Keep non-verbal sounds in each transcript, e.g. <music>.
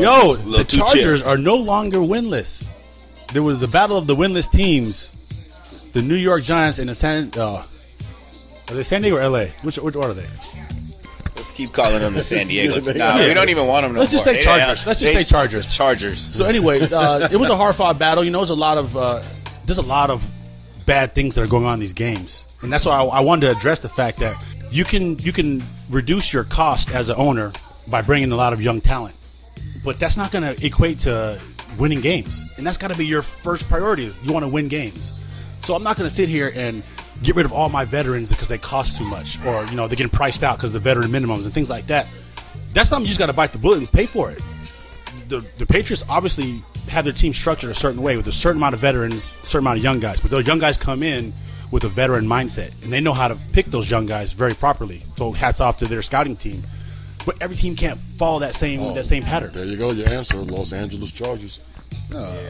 Yo, the Chargers chill. are no longer winless. There was the battle of the winless teams. The New York Giants and the San. Uh, are they San Diego or L.A.? Which which are they? Let's keep calling them the San Diego. <laughs> Yeah, nah, yeah. we don't even want them. No Let's just more. say Chargers. Let's just say Chargers. Chargers. So, anyways, uh, <laughs> it was a hard fought battle. You know, there's a lot of uh, there's a lot of bad things that are going on in these games, and that's why I, I wanted to address the fact that you can you can reduce your cost as an owner by bringing a lot of young talent, but that's not going to equate to winning games, and that's got to be your first priority. Is you want to win games. So I'm not going to sit here and get rid of all my veterans because they cost too much, or you know they're getting priced out because the veteran minimums and things like that. That's something you just got to bite the bullet and pay for it the, the Patriots obviously have their team structured a certain way with a certain amount of veterans, a certain amount of young guys. But those young guys come in with a veteran mindset, and they know how to pick those young guys very properly. So hats off to their scouting team. But every team can't follow that same that same pattern. There you go. Your answer: Los Angeles Chargers.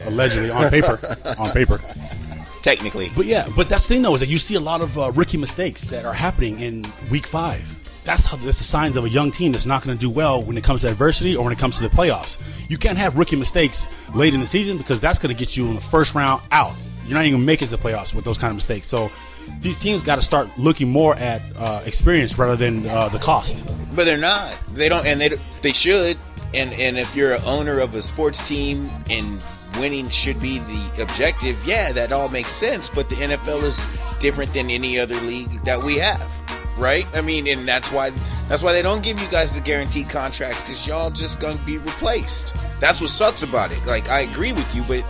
Allegedly on paper, <laughs> on paper. Technically, But yeah, but that's the thing though is that you see a lot of uh, rookie mistakes that are happening in week five. That's how that's the signs of a young team that's not going to do well when it comes to adversity or when it comes to the playoffs. You can't have rookie mistakes late in the season because that's going to get you in the first round out. You're not even going to make it to the playoffs with those kind of mistakes. So these teams got to start looking more at uh, experience rather than uh, the cost. but they're not. They don't, and they they should. And and if you're an owner of a sports team and winning should be the objective, yeah, that all makes sense. But the NFL is different than any other league that we have, right? I mean, and that's why that's why they don't give you guys the guaranteed contracts because y'all just gonna be replaced. That's what sucks about it. Like I agree with you, but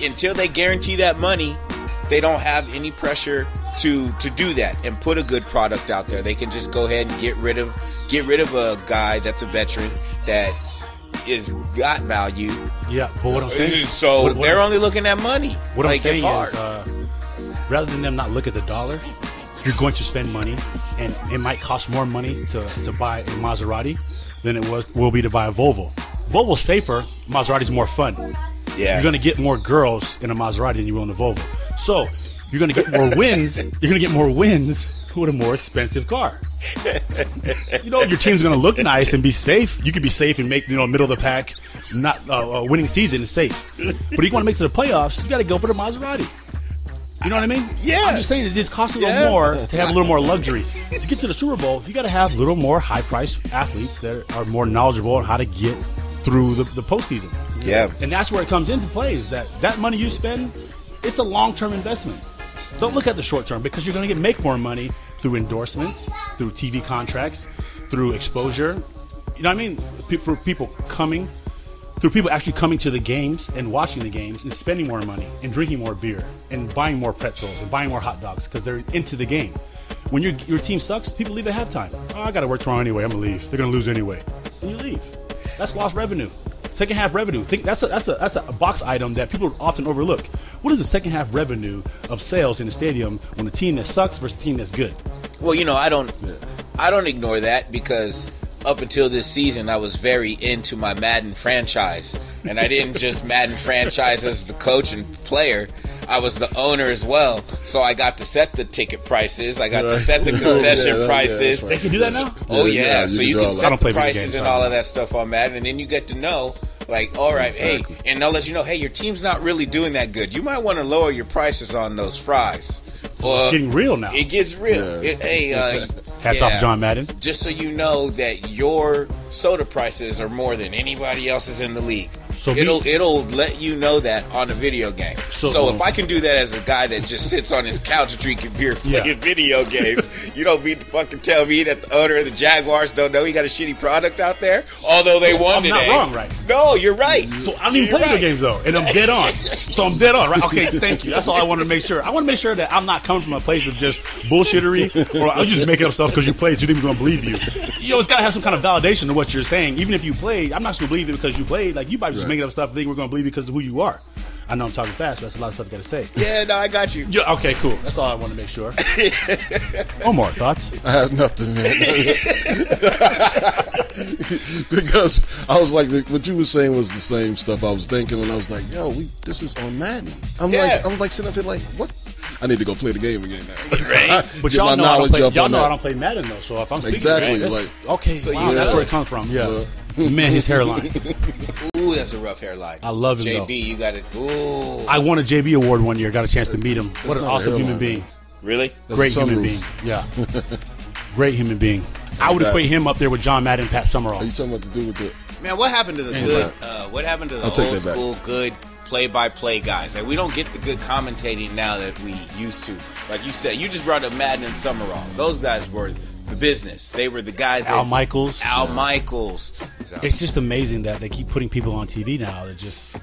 until they guarantee that money, they don't have any pressure to to do that and put a good product out there. They can just go ahead and get rid of get rid of a guy that's a veteran that is got value. Yeah, but what I'm saying, So what- what they're I'm- only looking at money. What like I'm saying is, uh, rather than them not look at the dollar, you're going to spend money, and it might cost more money to, to buy a Maserati than it was will be to buy a Volvo. Volvo's safer. Maserati's more fun. yeah, You're going to get more girls in a Maserati than you will in a Volvo. So you're going to get more wins. You're going to get more wins with a more expensive car. you know your team's going to look nice and be safe. You could be safe and make you know middle of the pack, not uh, a winning season is safe. But if you want to make it to the playoffs, you got to go for the Maserati. You know what I mean? Yeah. I'm just saying it just costs a little Yeah. more to have a little more luxury. To get to the Super Bowl, you got to have a little more high priced athletes that are more knowledgeable on how to get through the, the postseason. yeah. And that's where it comes into play is that that money you spend, it's a long term investment. Don't look at the short term because you're going to get make more money through endorsements, through TV contracts, through exposure. You know what I mean? For people coming, through people actually coming to the games and watching the games and spending more money and drinking more beer and buying more pretzels and buying more hot dogs because they're into the game. When your your team sucks, people leave at halftime. Oh, I got to work tomorrow anyway. I'm gonna leave. They're gonna lose anyway, and you leave. That's lost revenue. Second half revenue. Think that's a, that's a that's a box item that people often overlook. What is the second half revenue of sales in the stadium when a team that sucks versus a team that's good? Well, you know, I don't, I don't ignore that because up until this season, I was very into my Madden franchise, and I didn't just <laughs> Madden franchise as the coach and player. I was the owner as well, so I got to set the ticket prices. I got to set the <laughs> concession Yeah, yeah, prices. that's right. They can do that now. Oh Yeah, yeah, yeah, you so can you can all. I set don't the prices and all of that stuff on Madden, and then you get to know, like, all right, Exactly. hey, and they'll let you know, hey, your team's not really doing that good. You might want to lower your prices on those fries. So it's getting real now. It gets real. Yeah. It- hey, uh, <laughs> Hats yeah. off, John Madden. Just so you know that your soda prices are more than anybody else's in the league. So it'll it'll let you know that on a video game. So- So, if um, I can do that as a guy that just sits on his couch and drinking beer Yeah. playing video games, you don't mean to fucking tell me that the owner of the Jaguars don't know he got a shitty product out there, although they won I'm not wrong, right? No, you're right. So I don't even You're play video right. games though, and I'm dead on. So I'm dead on, right? Okay, <laughs> thank you. That's all I want to make sure. I want to make sure that I'm not coming from a place of just bullshittery, or I'm just making up stuff because you played, so you we're gonna believe you. You know, it's gotta have some kind of validation to what you're saying. Even if you played, I'm not gonna believe it because you played. Like you might just Right. Making up stuff, I think we're gonna believe you because of who you are. I know I'm talking fast, but that's a lot of stuff I gotta say. Yeah, no, I got you. Yeah, okay, cool. That's all I want to make sure. <laughs> Omar, thoughts? I have nothing, man. <laughs> because I was like, what you were saying was the same stuff I was thinking, and I was like, yo, we this is on Madden. I'm Yeah. like, I'm like sitting up here like, what? I need to go play the game again now. <laughs> Right. But y'all know I don't play. Y'all know that. I don't play Madden though. So if I'm speaking, Exactly, right, like- okay, So wow, you that's where it comes from. Yeah, <laughs> man, his hairline. <laughs> Ooh, that's a rough hairline. I love him, JB, though. you got it. Ooh, I won a JB award one year. Got a chance to meet him. What an not a awesome human being. man. really? That's Great human sunroof. being. <laughs> Yeah. Great human being. I would that. equate him up there with John Madden, Pat Summerall. Are you Summerall. talking about to do with it? Man, what happened to the Ain't good? Uh, what happened to the I'll take old that back. school good play-by-play guys? Like we don't get the good commentating now that we used to. Like you said, you just brought up Madden and Summerall. Those guys were the business. They were the guys. Al that, Michaels. Al Michaels. So, It's just amazing that they keep putting people on TV now that just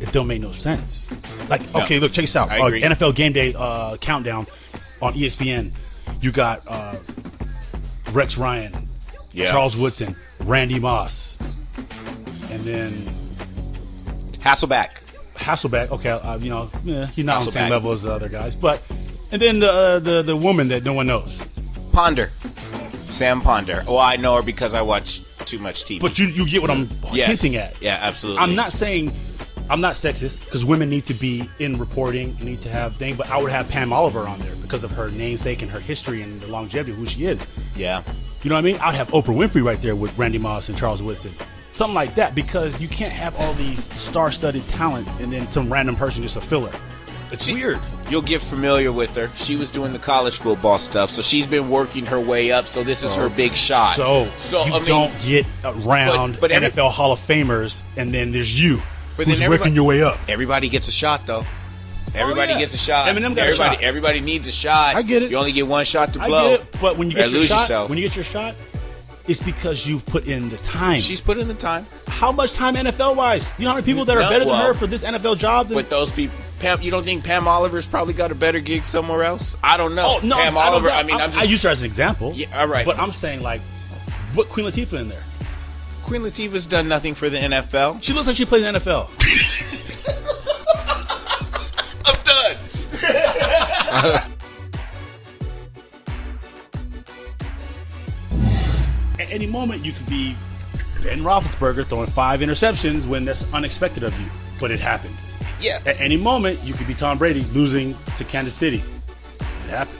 it don't make no sense. Like, okay, look, check this out. I Uh. NFL Game Day uh, countdown on ESPN. You got uh, Rex Ryan, Yeah. Charles Woodson, Randy Moss, and then Hasselbeck. Hasselbeck. Okay, uh, you know, yeah, he's not on the same level as the other guys, but and then the uh, the the woman that no one knows. Ponder. Sam Ponder. Oh, I know her because I watch too much TV. But you you get what I'm Yes. hinting at. Yeah, absolutely. I'm not saying I'm not sexist because women need to be in reporting, need to have thing. But I would have Pam Oliver on there because of her namesake and her history and the longevity of who she is. Yeah. You know what I mean? I'd have Oprah Winfrey right there with Randy Moss and Charles Woodson. Something like that because you can't have all these star-studded talent and then some random person just a filler. It's weird. You'll get familiar with her. She was doing the college football stuff, so she's been working her way up. So this is her big shot. So, so you I mean, don't get around But- but every- NFL Hall of Famers and then there's you But who's working everybody- your way up. Everybody gets a shot, though. Everybody Oh, yeah. gets a shot. Eminem got a everybody, shot. Everybody needs a shot. I get it. You only get one shot to I blow. get it, but when you get your lose shot, yourself. when you get your shot, it's because you've put in the time. She's put in the time. How much time NFL wise? Do you know how many people that are No, better than her for this NFL job? Than, But those people, Pam, you don't think Pam Oliver's probably got a better gig somewhere else? I don't know. oh no, Pam I, Oliver. doubt- I mean, I'm I just. used her as an example. Yeah, all right. But I'm saying like, put Queen Latifah in there. Queen Latifah's done nothing for the NFL. She looks like she plays in the NFL. <laughs> I'm done. <laughs> At any moment, you could be Ben Roethlisberger throwing five interceptions when that's unexpected of you, but it happened. Yeah. At any moment, you could be Tom Brady losing to Kansas City. It happened.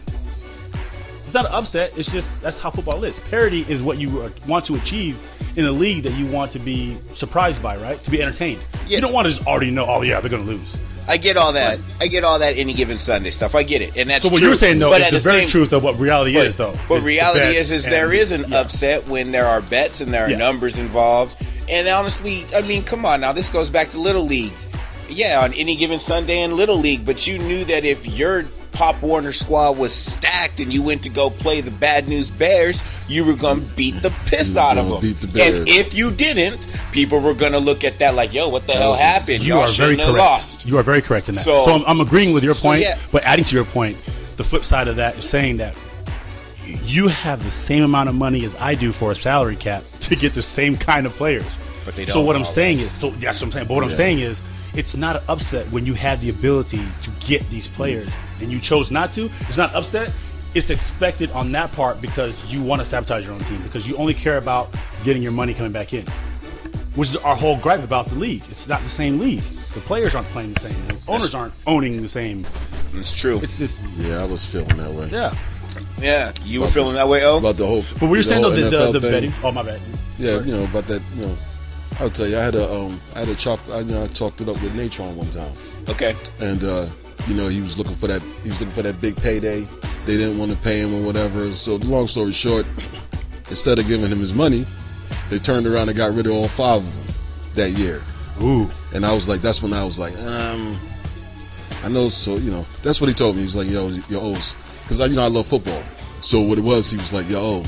It's not an upset. It's just that's how football is. Parity is what you uh, want to achieve in a league that you want to be surprised by, right? To be entertained. Yeah. You don't want to just already know. Oh yeah, they're going to lose. I get all that. I get all that any given Sunday stuff. I get it, and that's So what true. you're saying though but is at the, very same, truth of what reality is, though. But is the reality bets is, is and- there is an yeah. upset when there are bets and there are Yeah. numbers involved. And honestly, I mean, come on now. This goes back to Little League. Yeah, on any given Sunday in Little League, but you knew that if your Pop Warner squad was stacked and you went to go play the Bad News Bears, you were going to beat the piss out of them. the. And if you didn't, people were going to look at that like, yo, what the hell happened? You Y'all are very correct. lost. You are very correct in that. So- So, I'm, I'm agreeing with your so, point, yeah. but adding to your point, the flip side of that is saying that you have the same amount of money as I do for a salary cap <laughs> to get the same kind of players. But they So don't so what I'm saying is, so that's what I'm saying. But what I'm saying is, it's not an upset when you had the ability to get these players mm. and you chose not to. It's not upset. It's expected on that part because you want to sabotage your own team because you only care about getting your money coming back in, which is our whole gripe about the league. It's not the same league. The players aren't playing the same. The owners aren't owning the same. It's true. It's just Yeah, I was feeling that way. yeah. yeah, you were feeling this- that way, oh? About the whole. But we were saying though whole the, the, the betting. Oh my bad. Yeah, you know about that. You know, I'll tell you. I had a um, I had a chop. I, you know, I talked it up with Natron one time, Okay. and uh, you know, he was looking for that. He was looking for that big payday. They didn't want to pay him or whatever. So, long story short, <clears throat> instead of giving him his money, they turned around and got rid of all five of them that year. Ooh. And I was like, that's when I was like, um, I know. So you know, that's what he told me. He was like, yo, your O's, because I, you know, I love football. So what it was, he was like, yo,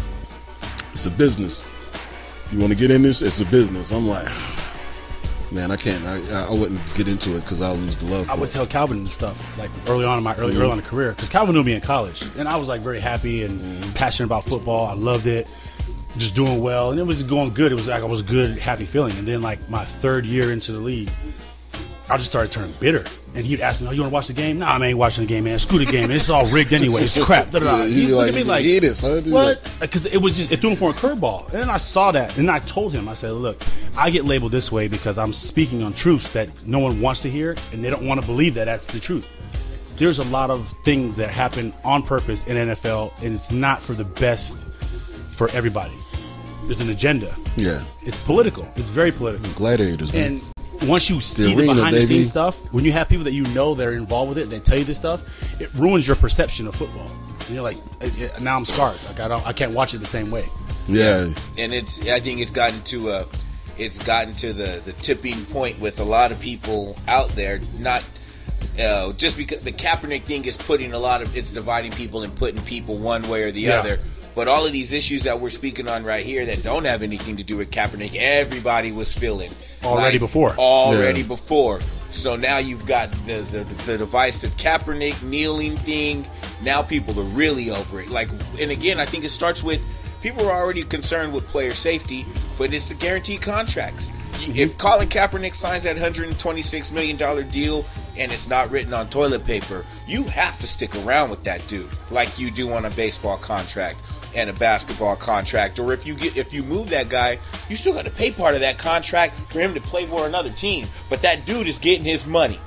it's a business. You want to get in this? It's a business. I'm like, man, I can't. I, I wouldn't get into it because I'll lose the love. I would it. tell Calvin and stuff like early on in my early early mm-hmm. on in the career because Calvin knew me in college and I was like very happy and mm-hmm. passionate about football. I loved it, just doing well, and it was going good. It was like I was good, happy feeling. And then like my third year into the league, I just started turning bitter. And he'd ask me, "Oh, you want to watch the game? Nah, I ain't watching the game, man. Screw the game. It's all rigged anyway. It's <laughs> crap." Da, da, da. Yeah, He'd you'd be look like, at me like, it, son. What? Because uh, it was just it threw him for a curveball, and then I saw that, and I told him, I said, "Look, I get labeled this way because I'm speaking on truths that no one wants to hear, and they don't want to believe that that's the truth." There's a lot of things that happen on purpose in NFL, and it's not for the best for everybody. There's an agenda. Yeah, It's political. It's very political. gladiators. Man. And once you see the, arena, behind the baby. scenes stuff, when you have people that you know that are involved with it, and they tell you this stuff, it ruins your perception of football. And you're like, now I'm scarred. Like I don't, I can't watch it the same way. Yeah, and it's I think it's gotten to a it's gotten to the the tipping point with a lot of people out there not uh, just because the Kaepernick thing is putting a lot of it's dividing people and putting people one way or the Yeah. other. But all of these issues that we're speaking on right here that don't have anything to do with Kaepernick, everybody was feeling Already before. Already Yeah. before. So now you've got the, the the divisive Kaepernick kneeling thing. Now people are really over it. Like, and again, I think it starts with people are already concerned with player safety, but it's the guaranteed contracts. You- If Colin Kaepernick signs that 126 million dollar deal and it's not written on toilet paper, you have to stick around with that dude, like you do on a baseball contract and a basketball contract. Or if you get if you move that guy, you still got to pay part of that contract for him to play for another team. But that dude is getting his money,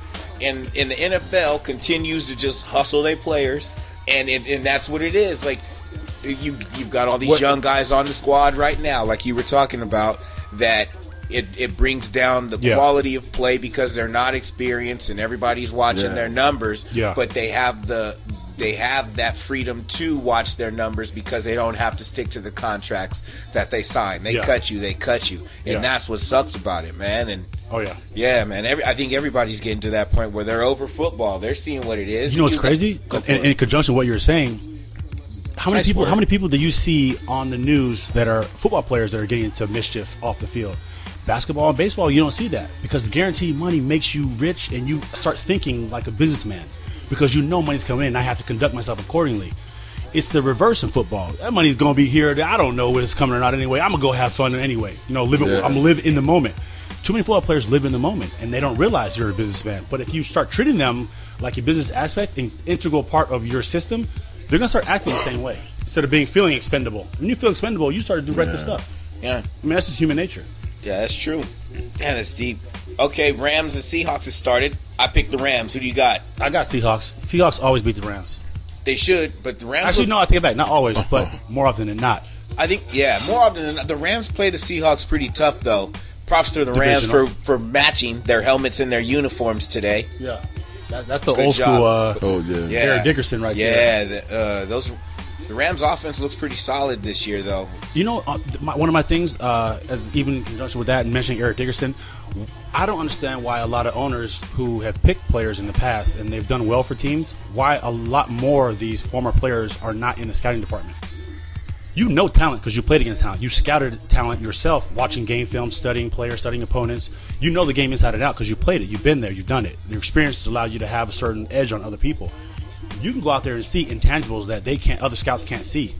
and and the NFL continues to just hustle their players, and and, and that's what it is. Like you you've got all these What- young guys on the squad right now, like you were talking about that. It, it brings down the Yeah. quality of play because they're not experienced and everybody's watching Yeah. their numbers. Yeah. But they have the they have that freedom to watch their numbers because they don't have to stick to the contracts that they sign. They Yeah. cut you, they cut you, and Yeah. that's what sucks about it, man. And Oh yeah. yeah, man, every, I think everybody's getting to that point where they're over football. They're seeing what it is. You know what's got- crazy? In, in conjunction with what you were saying, how many Nice people? word. How many people do you see on the news that are football players that are getting into mischief off the field? Basketball and baseball, you don't see that because guaranteed money makes you rich, and you start thinking like a businessman because you know money's coming in. I have to conduct myself accordingly. It's the reverse in football. That money's going to be here. I don't know when it's coming or not. Anyway, I'm gonna go have fun anyway. You know, live. Yeah. I'm gonna live in the moment. Too many football players live in the moment and they don't realize you're a businessman. But if you start treating them like a business aspect, an integral part of your system, they're gonna start acting the same way instead of being feeling expendable. When you feel expendable, you start to do reckless Yeah. stuff. yeah, I mean, that's just human nature. Yeah, that's true. Damn, that's deep. Okay, Rams and Seahawks has started. I picked the Rams. Who do you got? I got Seahawks. Seahawks always beat the Rams. They should, but the Rams. Actually, look- no, I take it back. Not always, but more often than not. I think yeah, more often than not, the Rams play the Seahawks pretty tough though. Props to the Rams for, Divisional. for matching their helmets and their uniforms today. Yeah, that, that's the Good old job. school. Uh, oh yeah, Yeah, Eric Dickerson right there. yeah, the, uh, those the Rams offense looks pretty solid this year though. You know, uh, my, one of my things, uh, as even in conjunction with that and mentioning Eric Dickerson, I don't understand why a lot of owners who have picked players in the past and they've done well for teams, why a lot more of these former players are not in the scouting department. You know talent because you played against talent. You scouted talent yourself, watching game film, studying players, studying opponents. You know the game inside and out because you played it. You've been there. You've done it. Your experience allow you to have a certain edge on other people. You can go out there and see intangibles that they can't, other scouts can't see.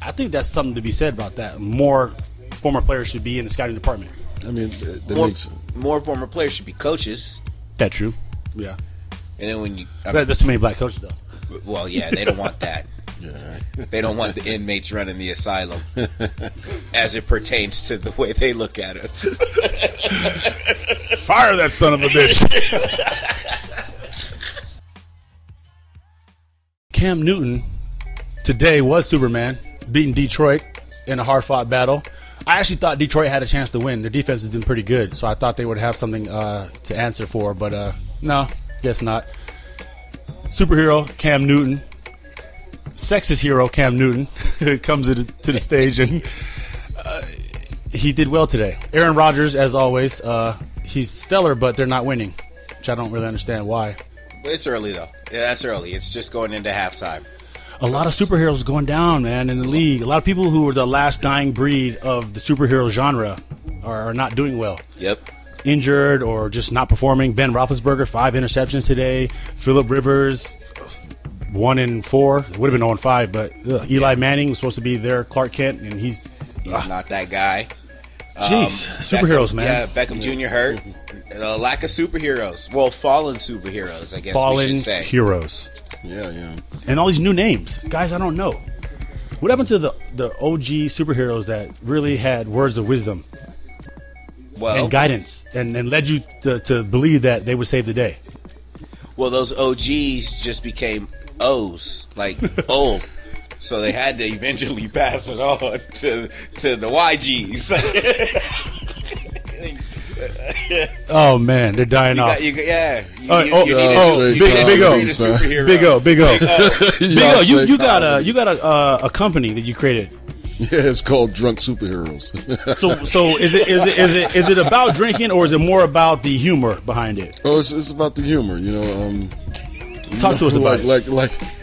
I think that's something to be said about that. More former players should be in the scouting department. I mean, that, that More, makes more former players should be coaches, That true? Yeah. and then when you, I But there's too many black coaches though. well, yeah, they don't want that. <laughs> yeah, right. They don't want the inmates running the asylum, as it pertains to the way they look at us. Fire that son of a bitch. <laughs> Cam Newton today was Superman, beating Detroit in a hard fought battle. I actually thought Detroit had a chance to win. Their defense has been pretty good, so I thought they would have something uh, to answer for, but uh, no, guess not. Superhero Cam Newton, sexist hero Cam Newton <laughs> comes to the, stage and uh, he did well today. Aaron Rodgers, as always, uh, he's stellar, but they're not winning, which I don't really understand why. But it's early though. Yeah, that's early. It's just going into halftime. A lot of superheroes going down, man, in the league. A lot of people who were the last dying breed of the superhero genre are, are not doing well. Yep. Injured or just not performing. Ben Roethlisberger, five interceptions today. Philip Rivers, one in four. It would have been 0 and 5, but ugh, Eli Manning was supposed to be their Clark Kent, and he's. He's not that guy. Jeez, Um, superheroes, Beckham- man. Yeah, Beckham Jr. hurt. A lack of superheroes. Well, fallen superheroes, I guess we Fallen should say. heroes. yeah, yeah. and all these new names, guys. I don't know. What happened to the the OG superheroes that really had words of wisdom Well, and guidance, and, and led you to, to believe that they would save the day? well, those OGs just became O's, like <laughs> old. So they had to eventually <laughs> pass it on to to the YGs. <laughs> Oh man, they're dying You off. got, you, yeah. You, Oh, you, oh, you oh, need a, straight you Big- need a- Big you O. need a superhero. Big O, Big O, <laughs> Big O. You you got a you got a uh, a company that you created. Yeah, it's called Drunk Superheroes. So so is it is it is it is it about drinking or is it more about the humor behind it? oh, it's, it's about the humor, you know. Um, Talk to us about like, it. like like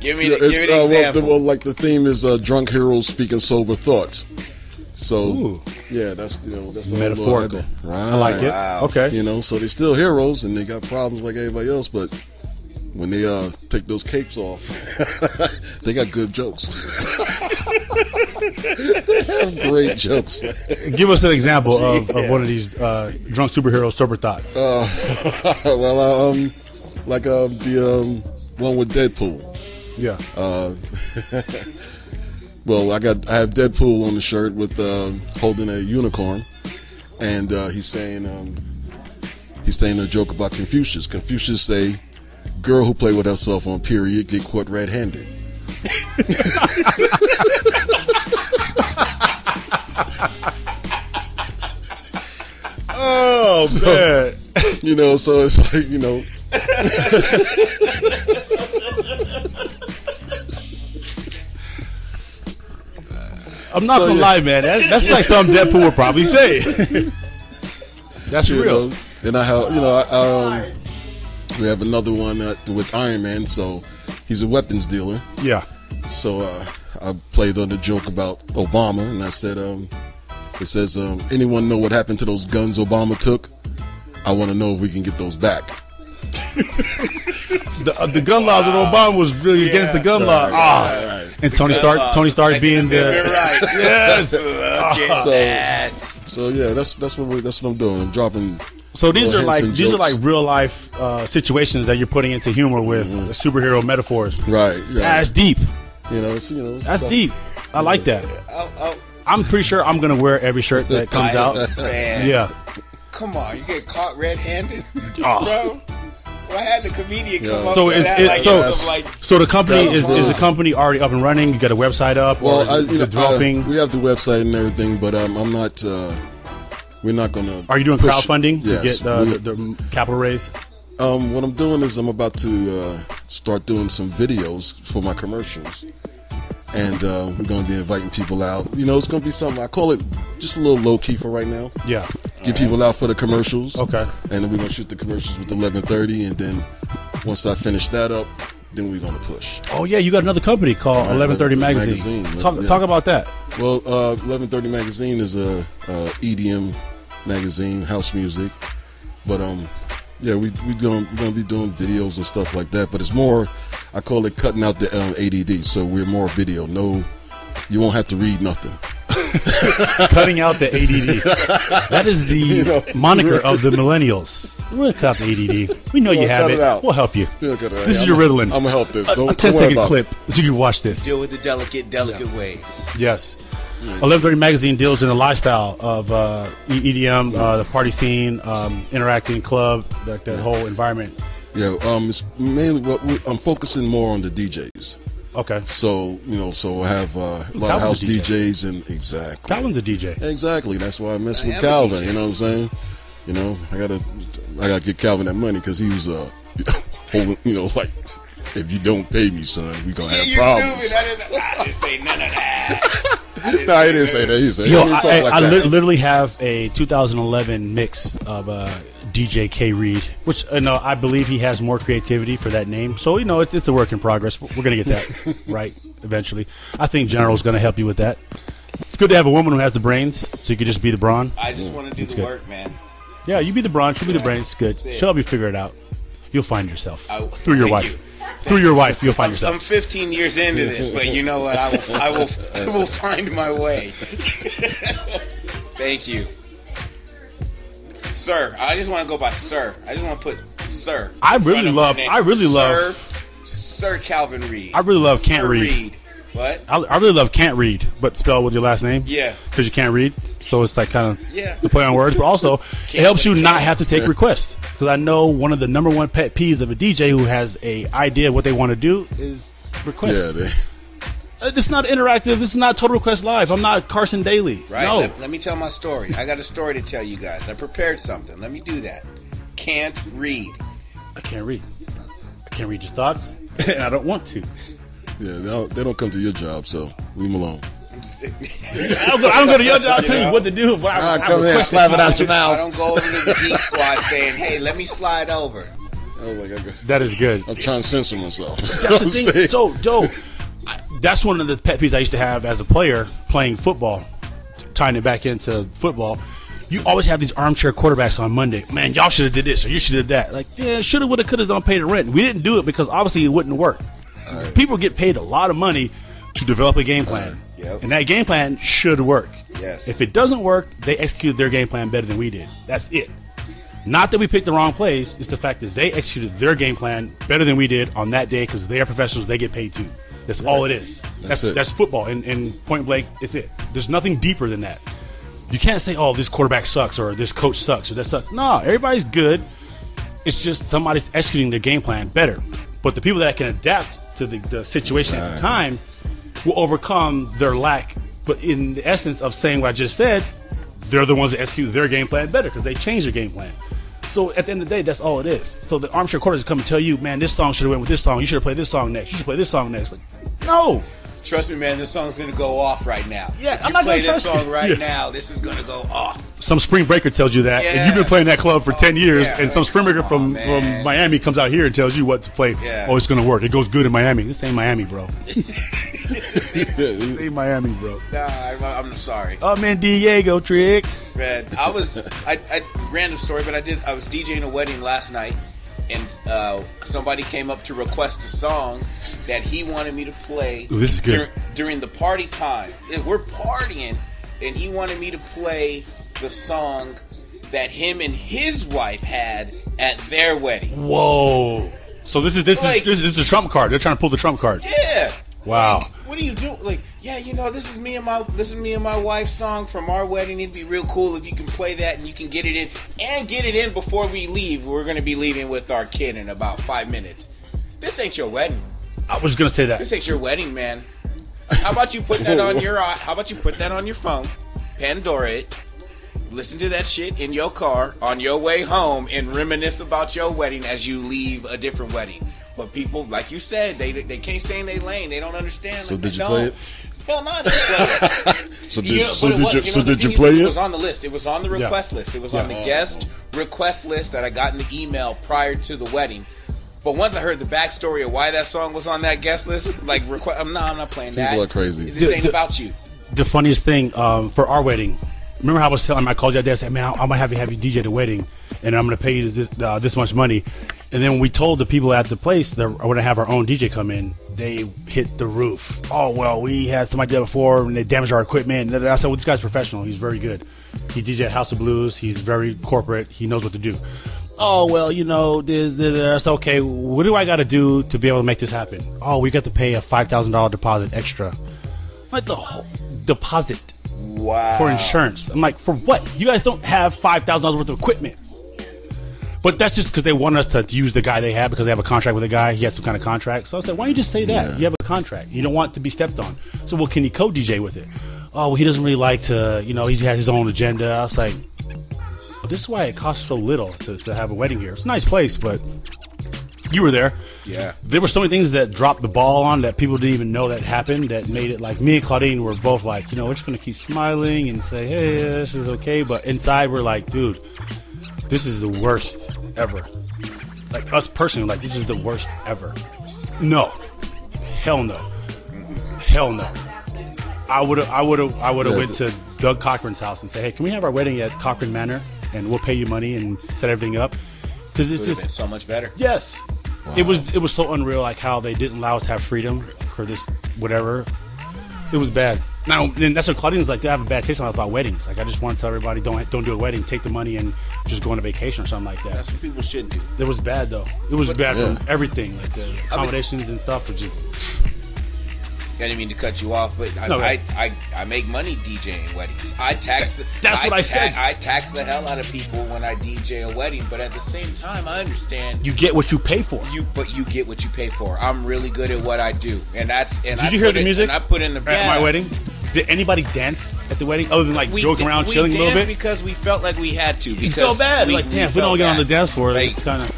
Give me, Yeah, the, give it's, me an uh, well, the, example. well, like the theme is uh, drunk heroes speaking sober thoughts. So Ooh. yeah, that's you know that's the Metaphorical. Right. I like it. Wow. Okay. You know, so they're still heroes and they got problems like everybody else, but when they uh take those capes off, <laughs> they got good jokes. <laughs> they have great jokes. Give us an example of, of one of these uh, drunk superhero sober thoughts. Uh, <laughs> well, uh, um, like uh, the um, one with Deadpool. Yeah. Uh, <laughs> well, I got I have Deadpool on the shirt with uh, holding a unicorn, and uh, he's saying um, he's saying a joke about Confucius. Confucius say, "Girl who play with herself on period get caught red-handed." <laughs> oh man. <laughs> You know, so it's like you know, I'm not So, gonna yeah. lie, man. That, that's like <laughs> something Deadpool would probably say. <laughs> that's you real. know. And I have you know, I, um, we have another one uh, with Iron Man. So he's a weapons dealer. Yeah. So uh, I played on the joke about Obama, and I said, um, it says, um, anyone know what happened to those guns Obama took? I want to know if we can get those back. <laughs> The, uh, the gun laws of Obama was really against the gun law. Ah. And Tony Stark, Tony Stark being You're the right. <laughs> yes. <laughs> Okay, So- that. So yeah, that's that's what we, that's what I'm doing. I'm dropping. So these are like these and are like real life uh, situations that you're putting into humor with superhero metaphors. Right. Yeah. That's deep. you know. It's, you know. it's That's stuff- deep. I like that. Oh, oh, I'm pretty sure I'm gonna wear every shirt that comes out. man. Yeah. Come on, you get caught red-handed, Oh. bro. Well, I had the comedian come Yeah. up So with is that, it, like, so it like, so the company That is, is the company already up and running? You got a website up? Well, or I, you know, developing? uh, we have the website and everything, but um, I'm not. Uh, we're not gonna. are you doing push- crowdfunding to get uh, we- the, the capital raise? Um, what I'm doing is I'm about to uh, start doing some videos for my commercials, and uh, we're going to be inviting people out. You know, it's going to be something I call it just a little low key for right now. Yeah. Get people out for the commercials. Okay. And then we're going to shoot the commercials with 11:30, and then once I finish that up, then we're going to push. Oh yeah, you got another company called Right, 1130 Magazine. Magazine, Talk yeah. talk about that. Well, uh, 1130 magazine is a, uh EDM magazine, house music, but um, yeah, we we gonna we gonna be doing videos and stuff like that. But it's more, I call it cutting out the um, ADD. So we're more video. No, you won't have to read nothing. <laughs> Cutting out the ADD. That is the <laughs> moniker of the millennials. We're gonna cut out the ADD. We know you We'll have it. it. We'll help you. Yeah, okay, This is I'm- your Ritalin. I'm gonna help this. Don't, A 10 don't worry second about clip it. so you can watch this. deal with the delicate, delicate ways. Yes. 1130 Magazine deals in the lifestyle of uh, E- EDM, uh, the party scene, um, interacting club, like that whole environment. Yeah, um, it's mainly what we, I'm focusing more on the DJs. Okay. So you know, so I have uh, a lot of house DJ. DJs and exactly. Calvin's a DJ. Exactly. That's why I mess with am Calvin. You know what I'm saying? You know, I gotta, I gotta get Calvin that money because he was uh, <laughs> holding. You know, like if you don't pay me, son, we gonna have you problems. stupid. I didn't, I didn't say none of that. <laughs> <laughs> no, he didn't say that. He said, Yo, he I, like I that. li- literally have a 2011 mix of uh, DJ K Reed, which you know I believe he has more creativity for that name. So you know it's, it's a work in progress. We're gonna get that <laughs> right eventually. I think General's gonna help you with that. It's good to have a woman who has the brains, so you could just be the brawn. I just want to do the good. work, man. Yeah, you be the brawn, she'll be the brains. It's good. She'll help you figure it out. You'll find yourself I- through your wife. you. Through your wife, you'll find yourself. I'm 15 years into this, but you know what? I will, I will, I will find my way. Thank you, sir. I just want to go by sir. I just want to put sir. I really front of my love- I really love- Sir, Sir Calvin Reed. I really love Can't Sir Read. What? I, I really love can't read, but spell with your last name. Yeah. because you can't read. So it's like kind of Yeah. the play on words, but also <laughs> it helps you not have to take requests. Because I know one of the number one pet peeves of a DJ who has a idea of what they want to do is request. Yeah, they, Uh, It's not interactive. This is not Total Request Live. I'm not Carson Daly. Right? No. Let, let me tell my story. I got a story to tell you guys. I prepared something. Let me do that. Can't read. I can't read. I can't read your thoughts, <laughs> and I don't want to. Yeah, they don't, they don't come to your job, so leave them alone. I'm just- I don't go, I don't go to your job. I'll tell you what to do. But I, I come here, request slap it out your mouth. I mouth. don't go over to the G squad saying, "Hey, let me slide over." Oh my god, That is good. I'm trying to censor myself. That's the <laughs> thing. So, Joe, I- that's one of the pet peeves I used to have as a player playing football, tying it back into football. You always have these armchair quarterbacks on Monday. Man, y'all should have did this or you should have did that. Like, yeah, shoulda, woulda, coulda, don't pay the rent. We didn't do it because obviously it wouldn't work. People get paid a lot of money to develop a game plan, Yep. and that game plan should work. Yes. If it doesn't work, they executed their game plan better than we did. That's it. Not that we picked the wrong plays, it's the fact that they executed their game plan better than we did on that day because they are professionals, they get paid too. That's all it is. That's That's that's, football. And, and point blank, it's it. There's nothing deeper than that. You can't say, oh, this quarterback sucks or this coach sucks or that sucks. No, everybody's good. It's just somebody's executing their game plan better. But the people that can adapt to the, the situation at the time will overcome their lack. But in the essence of saying what I just said, they're the ones that execute their game plan better because they change their game plan. So at the end of the day, that's all it is. So the armchair quarterbacks come and tell you, man, this song should have went with this song. You should have played this song next. You should play this song next. Like, no. Trust me, man. This song's gonna go off right now. Yeah, if I'm you not play gonna this song you. right Yeah. now, this is gonna go off. Some spring breaker tells you that, and you've been playing that club for ten years, Yeah. and some spring breaker Come from, on, from. Miami comes out here and tells you what to play. Yeah. Oh, it's gonna work. It goes good in Miami. This ain't Miami, bro. <laughs> this ain't Miami, bro. Nah, I'm, I'm sorry, I'm in Diego, trick. man. I was I, I random story, but I did. I was DJing a wedding last night, and uh, somebody came up to request a song that he wanted me to play. Ooh, this is good. dur- during the party time. We're partying, and he wanted me to play the song that him and his wife had at their wedding. Whoa. So this is this Like- is this, is a trump card. They're trying to pull the trump card. Yeah. Wow. Like, what do you do? Like, yeah, you know, this is me and my this is me and my wife's song from our wedding. It'd be real cool if you can play that and you can get it in and get it in before we leave. We're gonna be leaving with our kid in about five minutes. This ain't your wedding. I was gonna say that. This ain't your wedding, man. How about you put that on <laughs> your uh, How about you put that on your phone, Pandora it, listen to that shit in your car on your way home, and reminisce about your wedding as you leave a different wedding. But people, like you said, they they can't stay in their lane. They don't understand. So Like, did you no. play it? Hell no, didn't. <laughs> So did, You know, so did was- you, know, so the did you play It it? was on the list. It was on the request list. It was on the guest request list that I got in the email prior to the wedding. But once I heard the backstory of why that song was on that guest list, like, request, I'm, no, I'm not playing that. People are crazy. This ain't D- d- about you. the funniest thing um, for our wedding. Remember how I was telling? my college you that. I said, "Man, I'm gonna have you have you DJ the wedding, and I'm gonna pay you this, uh, this much money." And then when we told the people at the place that we're gonna have our own DJ come in, they hit the roof. Oh well, we had somebody do that before, and they damaged our equipment. And I said, "Well, this guy's professional. He's very good. He DJ at House of Blues. He's very corporate. He knows what to do." Oh well, you know, th- th- that's okay. What do I got to do to be able to make this happen? Oh, we got to pay a five thousand dollar deposit extra. Like the whole deposit Wow. for insurance. I'm like, for what? You guys don't have five thousand dollars worth of equipment. But that's just because they want us to use the guy they have because they have a contract with a guy. He has some kind of contract. So I said, why don't you just say that? Yeah. You have a contract. You don't want to be stepped on. So well, can you co DJ with it? Oh, well, he doesn't really like to. You know, he has his own agenda. I was like, this is why it costs so little to, to have a wedding here. It's a nice place, but you were there. Yeah. There were so many things that dropped the ball on that people didn't even know that happened that made it like me and Claudine were both like, you know, we're just gonna keep smiling and say, hey, this is okay. But inside we're like, dude, this is the worst ever. Like us personally, like this is the worst ever. No. Hell no. Hell no. I would have I would have I would have Yeah, went to Doug Cochran's house and say, Hey, can we have our wedding at Cochran Manor and we'll pay you money and set everything up? Because it's just been so much better. Yes. It was it was so unreal like how they didn't allow us to have freedom for this whatever. It was bad. Now and that's what Claudine's like. I have a bad taste in my mouth about weddings. Like I just want to tell everybody don't don't do a wedding. Take the money and just go on a vacation or something like that. That's what people should do. It was bad though. It was bad Yeah. from everything. Like the accommodations and stuff were just I didn't mean to cut you off, but I, No, I. I, I make money DJing weddings. I tax. The, That's what I said. I tax the hell out of people when I DJ a wedding, but at the same time, I understand You get what you pay for. you, but you get what you pay for. I'm really good at what I do, and that's. And Did I you hear the it- music And I put in the at yeah. my wedding? Did anybody dance at the wedding other than like We joking da- around, chilling a little bit? because we felt like we had to. Because You feel bad. We, like, damn, if we don't get on the dance floor, Like, it's kind of.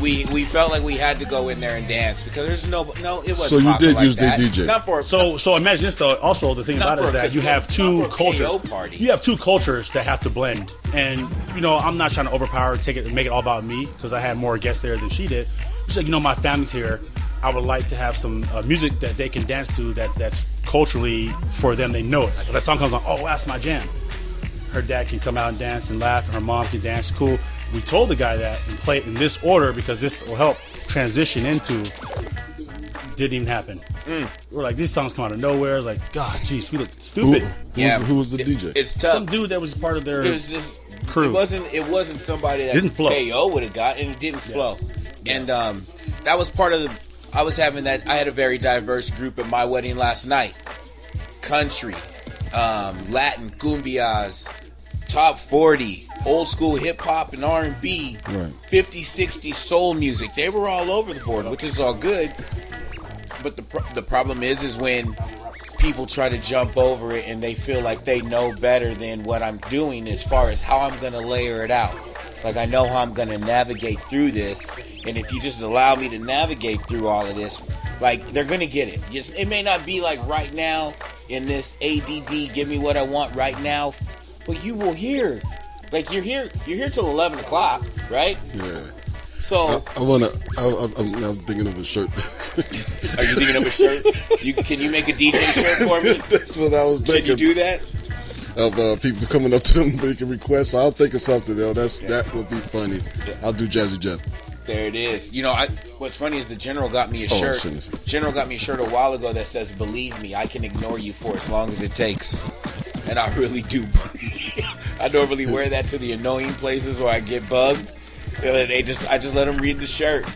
We we felt like we had to go in there and dance because there's no no it wasn't. So you did like use the. DJ. Not for So, so imagine this though. Also, the thing about it is that you have two not for a KO cultures. party. You have two cultures that have to blend, and you know, I'm not trying to overpower, take it, and make it all about me because I had more guests there than she did. She's like, you know, my family's here. I would like to have some uh, music that they can dance to. That that's culturally for them. They know it. Like if that song comes on, oh, that's my jam. Her dad can come out and dance and laugh, and her mom can dance. Cool. We told the guy that and play it in this order because this will help transition into didn't even happen. Mm. We're like, these songs come out of nowhere. Like, God, jeez, we look stupid. who yeah, was, who was the it- DJ? It's tough. Some dude that was part of their. it was just crew. It wasn't. It wasn't somebody that Didn't flow. KO would have got, and it didn't flow. And um, that was part of the. I was having that. I had a very diverse group at my wedding last night. Country, um, Latin, cumbias, top forty, old school hip hop and R and B, Right. 50, 60 soul music. They were all over the board, which is all good. But the pro- the problem is, is when people try to jump over it and they feel like they know better than what I'm doing as far as how I'm going to layer it out. Like I know how I'm going to navigate through this, and if you just allow me to navigate through all of this, like they're going to get it. Just it may not be like right now in this ADD, give me what I want right now, but you will hear. Like you're here, you're here till eleven o'clock, right? yeah. So I, I wanna. I, I'm thinking of a shirt. Are you thinking of a shirt? You can you make a DJ shirt for me? <laughs> That's what I was thinking. Can you do that? of uh, people coming up to them making requests. So I'll think of something though. That's that would be funny. I'll do Jazzy Jeff. There it is. You know, I, what's funny is the general got me a Oh, shirt. General got me a shirt a while ago that says, "Believe me, I can ignore you for as long as it takes," and I really do. <laughs> I normally wear that to the annoying places where I get bugged. They just, I just let them read the shirt.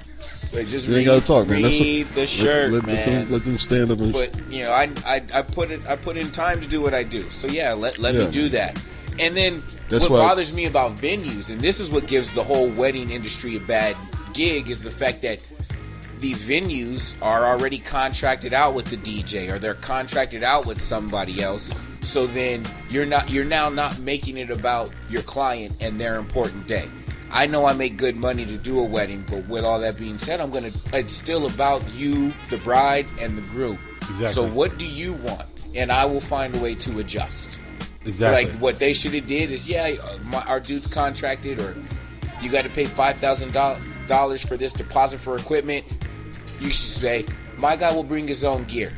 They just You read, ain't gotta talk, man. That's what, the shirt, let, let, man. let, them, let them stand up and. but you know, I, I I put it I put in time to do what I do. So yeah, let let Yeah. me do that. And then That's what bothers me about venues, and this is what gives the whole wedding industry a bad gig, is the fact that these venues are already contracted out with the DJ or they're contracted out with somebody else. So then you're not you're now not making it about your client and their important day. I know I make good money to do a wedding, but with all that being said, I'm gonna it's still about you, the bride, and the groom. Exactly. So what do you want? And I will find a way to adjust. exactly. Like what they should have did is, yeah, my, our dude's contracted, or you got to pay five thousand dollars for this deposit for equipment. You should say, my guy will bring his own gear,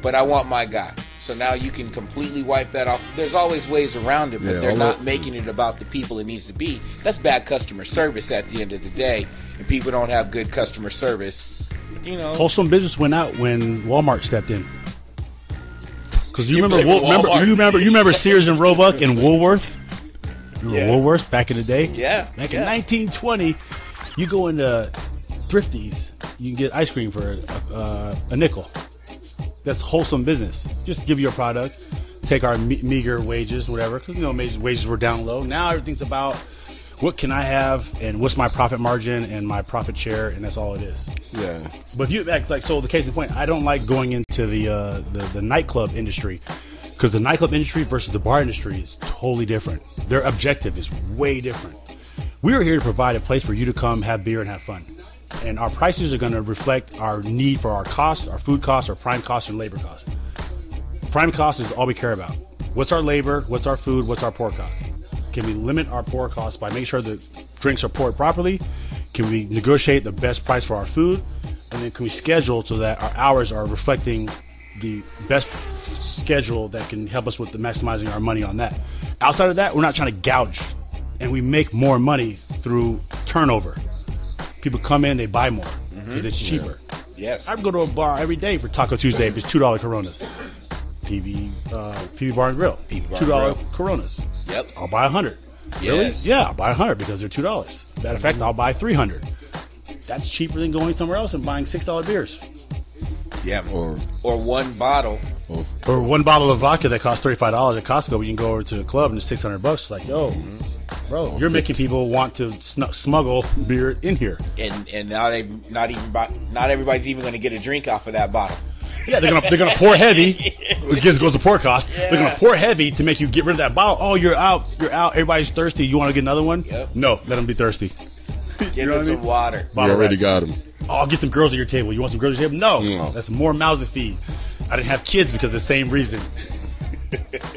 but I want my guy. So now you can completely wipe that off. There's always ways around it, but Yeah, they're although- not making it about the people it needs to be. That's bad customer service at the end of the day, and people don't have good customer service. You know, Wholesome Business went out when Walmart stepped in. Because you, You remember, blame Wool, remember, you remember, you remember Sears and Roebuck and <laughs> Woolworth. Remember Yeah. Woolworth back in the day. Yeah, Back yeah. in 1920, you go into Thrifties, you can get ice cream for a, uh, a nickel. That's wholesome business. Just give you a product, take our me- meager wages, whatever. Because you know wages were down low. Now everything's about what can I have and what's my profit margin and my profit share, and that's all it is. yeah, But if you act like so, the case in point, I don't like going into the uh, the, the nightclub industry because the nightclub industry versus the bar industry is totally different. Their objective is way different. We are here to provide a place for you to come, have beer, and have fun. And our prices are going to reflect our need for our costs, our food costs, our prime costs, and labor costs. Prime cost is all we care about. What's our labor? What's our food? What's our pour cost? Can we limit our pour costs by making sure the drinks are poured properly? Can we negotiate the best price for our food? And then can we schedule so that our hours are reflecting the best schedule that can help us with the maximizing our money on that? Outside of that, we're not trying to gouge, and we make more money through turnover. People come in, they buy more because it's cheaper. yes, I go to a bar every day for Taco Tuesday if it's two dollar Coronas. PB uh, PB Bar and Grill, PB Bar $2. Coronas. yep. I'll buy a hundred. Yes. Yeah, I'll buy a hundred because they're two dollars. Matter of fact, I'll buy three hundred. That's cheaper than going somewhere else and buying six dollar beers. Yeah. Or, Or one bottle. or Or one bottle of vodka that costs thirty five dollars at Costco, but you can go over to the club and it's six hundred bucks. It's like, yo, bro, you're making people want to snu- smuggle beer in here. And and now they not even not everybody's even going to get a drink off of that bottle. Yeah, they're gonna they're gonna pour heavy. <laughs> It gives goes to pour cost. They're gonna pour heavy to make you get rid of that bottle. Oh, you're out. You're out. Everybody's thirsty. You want to get another one? Yep. No, let them be thirsty. Get <laughs> know them what I some mean? water. we Bottle already rats. got them. Oh, I'll get some girls at your table. You want some girls at your table? No, No. that's more mouths to feed. I didn't have kids because of the same reason. <laughs>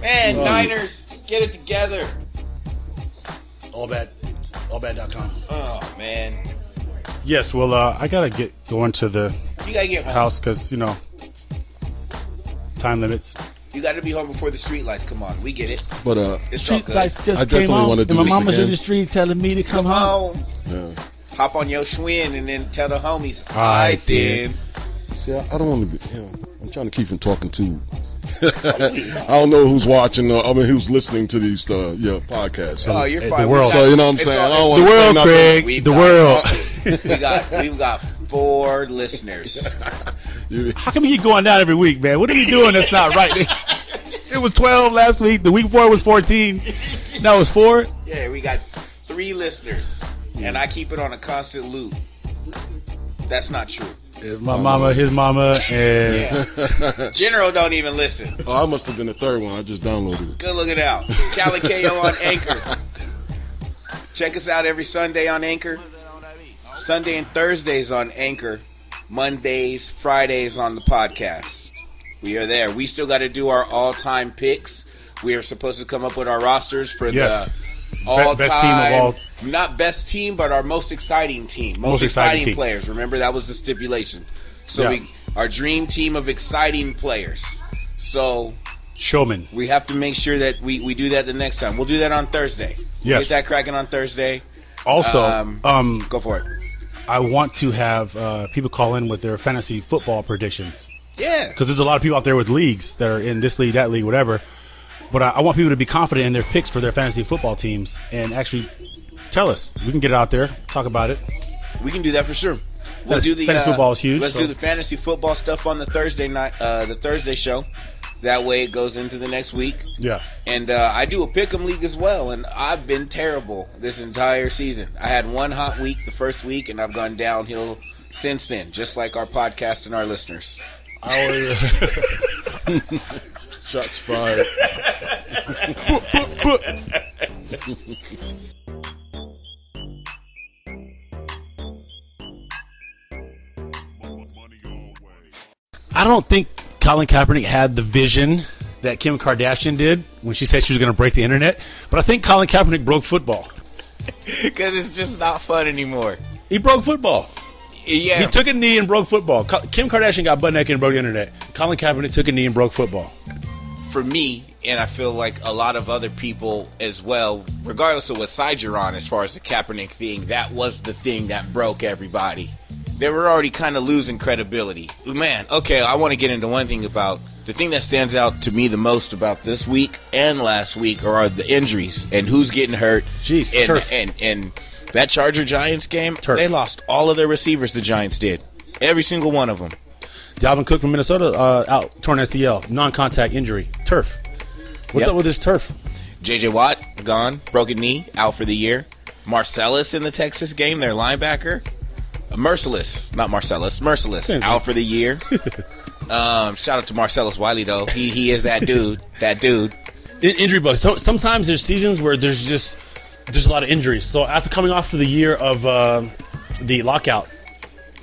Man, Niners, get it together. All bad, allbad.com. Oh man, Yes, well, uh, I gotta get going to the you gotta get home. house because you know time limits. You got to be home before the streetlights come on. We get it. But uh, It's all Street good. lights just I definitely came on, wanna and my this mama's again. in the street telling me to come Come home. on, yeah. hop on your Schwinn and then tell the homies. All right, I did. See, I, I don't want to be. You know, I'm trying to keep from talking too. <laughs> I don't know who's watching. Uh, I mean, who's listening to these uh, yeah podcasts. So, Oh, you're fine. the world. so you know what I'm it's saying. all- I don't The want say world. Craig. We've the got- world. <laughs> we got we've got four listeners. <laughs> How come you keep going down every week, man? What are you doing that's not right? it was 12 last week. The week before it was 14. Now it's four. Yeah, we got three listeners, and I keep it on a constant loop. That's not true. It's my mama, his mama, and <laughs> General don't even listen. Oh, I must have been the third one. I just downloaded it. Good looking out. Cali KO on Anchor. Check us out every Sunday on Anchor. Sunday and Thursdays on Anchor. Mondays, Fridays on the podcast. We are there. We still got to do our all-time picks. We are supposed to come up with our rosters for Yes. the all-time, best team of all- not best team, but our most exciting team, most, Most exciting exciting, team. players. Remember that was the stipulation. So Yeah. we, our dream team of exciting players. So showman. we have to make sure that we, we do that the next time. We'll do that on Thursday. Yes. Get that cracking on Thursday. Also, Um, um, Go for it. I want to have uh, people call in with their fantasy football predictions Yeah. because there's a lot of people out there with leagues that are in this league, that league, whatever. But I, I want people to be confident in their picks for their fantasy football teams and actually tell us. We can get it out there, talk about it. We can do that for sure. We'll Fantasy- do the fantasy uh, football is huge, Let's so- do the fantasy football stuff on the Thursday night, uh, the Thursday show. That way it goes into the next week. Yeah. And uh, I do a pick'em league as well, and I've been terrible this entire season. I had one hot week the first week, and I've gone downhill since then, just like our podcast and our listeners. <laughs> Shots fired. <laughs> I don't think Colin Kaepernick had the vision that Kim Kardashian did when she said she was going to break the internet. But I think Colin Kaepernick broke football. <laughs> Because it's just not fun anymore. He broke football. Yeah. He took a knee and broke football. Kim Kardashian got butt naked and broke the internet. Colin Kaepernick took a knee and broke football. For me, and I feel like a lot of other people as well, regardless of what side you're on, as far as the Kaepernick thing, that was the thing that broke everybody. They were already kind of losing credibility. Man, okay, I want to get into one thing about the thing that stands out to me the most about this week and last week are the injuries and who's getting hurt. Jeez, and, turf. and and that Charger Giants game, Turf. they lost all of their receivers. The Giants did, every single one of them. Dalvin Cook from Minnesota uh, out, torn ACL, non-contact injury, turf. What's Yep. up with this turf? J.J. Watt gone, broken knee, out for the year. Marcellus in the Texas game, their linebacker. Uh, Mercilus, not Marcellus, Mercilus, Same thing. out for the year. <laughs> um, shout out to Marcellus Wiley though. He he is that dude. That dude. In- injury bug. So sometimes there's seasons where there's just there's a lot of injuries. So after coming off of the year of uh, the lockout,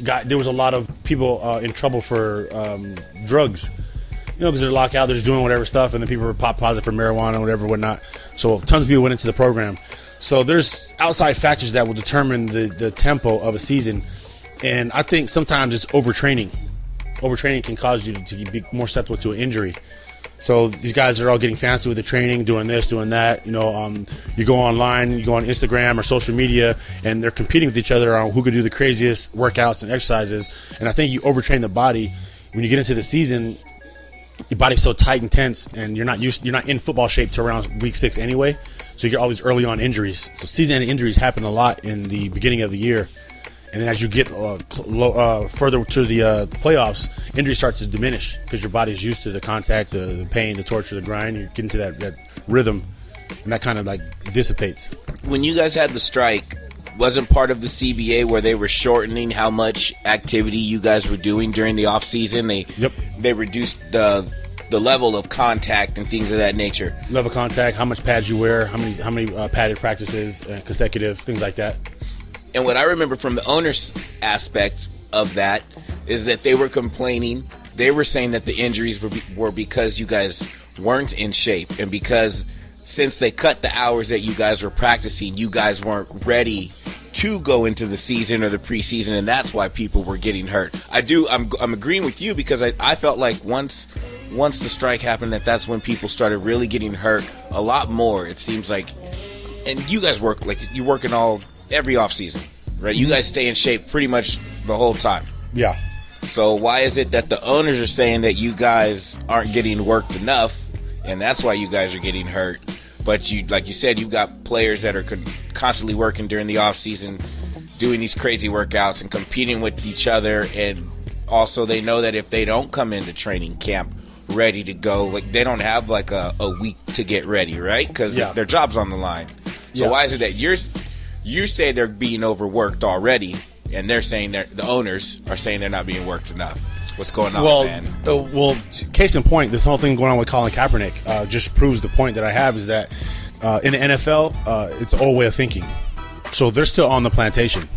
got there was a lot of people uh, in trouble for um, drugs. You know, because they're locked out, they're just doing whatever stuff, and then people were pop positive for marijuana, whatever, whatnot. So tons of people went into the program. So there's outside factors that will determine the the tempo of a season, and I think sometimes it's overtraining. Overtraining can cause you to be more susceptible to an injury. So these guys are all getting fancy with the training, doing this, doing that. You know, um, you go online, you go on Instagram or social media, and they're competing with each other on who could do the craziest workouts and exercises. And I think you overtrain the body when you get into the season. Your body's so tight and tense, and you're not used. You're not in football shape to around week six anyway. So you get all these early on injuries. So season end injuries happen a lot in the beginning of the year, And then as you get uh, cl- uh, further to the uh, playoffs, injury starts to diminish because your body is used to the contact, the, the pain, the torture, the grind. You get into that, that rhythm, and that kind of like dissipates. When you guys had the strike, wasn't part of the CBA where they were shortening how much activity you guys were doing during the off season. They Yep. they reduced the the level of contact and things of that nature. Level contact, how much pads you wear, how many how many uh, padded practices, uh, consecutive, things like that. And what I remember from the owner's aspect of that is that they were complaining. They were saying that the injuries were, be, were because you guys weren't in shape and because since they cut the hours that you guys were practicing, you guys weren't ready to go into the season or the preseason, and that's why people were getting hurt. I do. I'm, I'm agreeing with you because I, I felt like once once the strike happened, that that's when people started really getting hurt a lot more. It seems like and you guys work like you working all every off season, right? You guys stay in shape pretty much the whole time. Yeah. So why is it that the owners are saying that you guys aren't getting worked enough, and that's why you guys are getting hurt? But you, like you said, you've got players that are con- constantly working during the off season, doing these crazy workouts and competing with each other, and also they know that if they don't come into training camp ready to go, like they don't have like a, a week to get ready, right? Because Yeah. their job's on the line. So Yeah. why is it that you're you say they're being overworked already, and they're saying they're the owners are saying they're not being worked enough? What's going on, Well, man? uh, well, case in point, this whole thing going on with Colin Kaepernick uh, just proves the point that I have is that uh, in the NFL, uh, it's old way of thinking. So they're still on the plantation.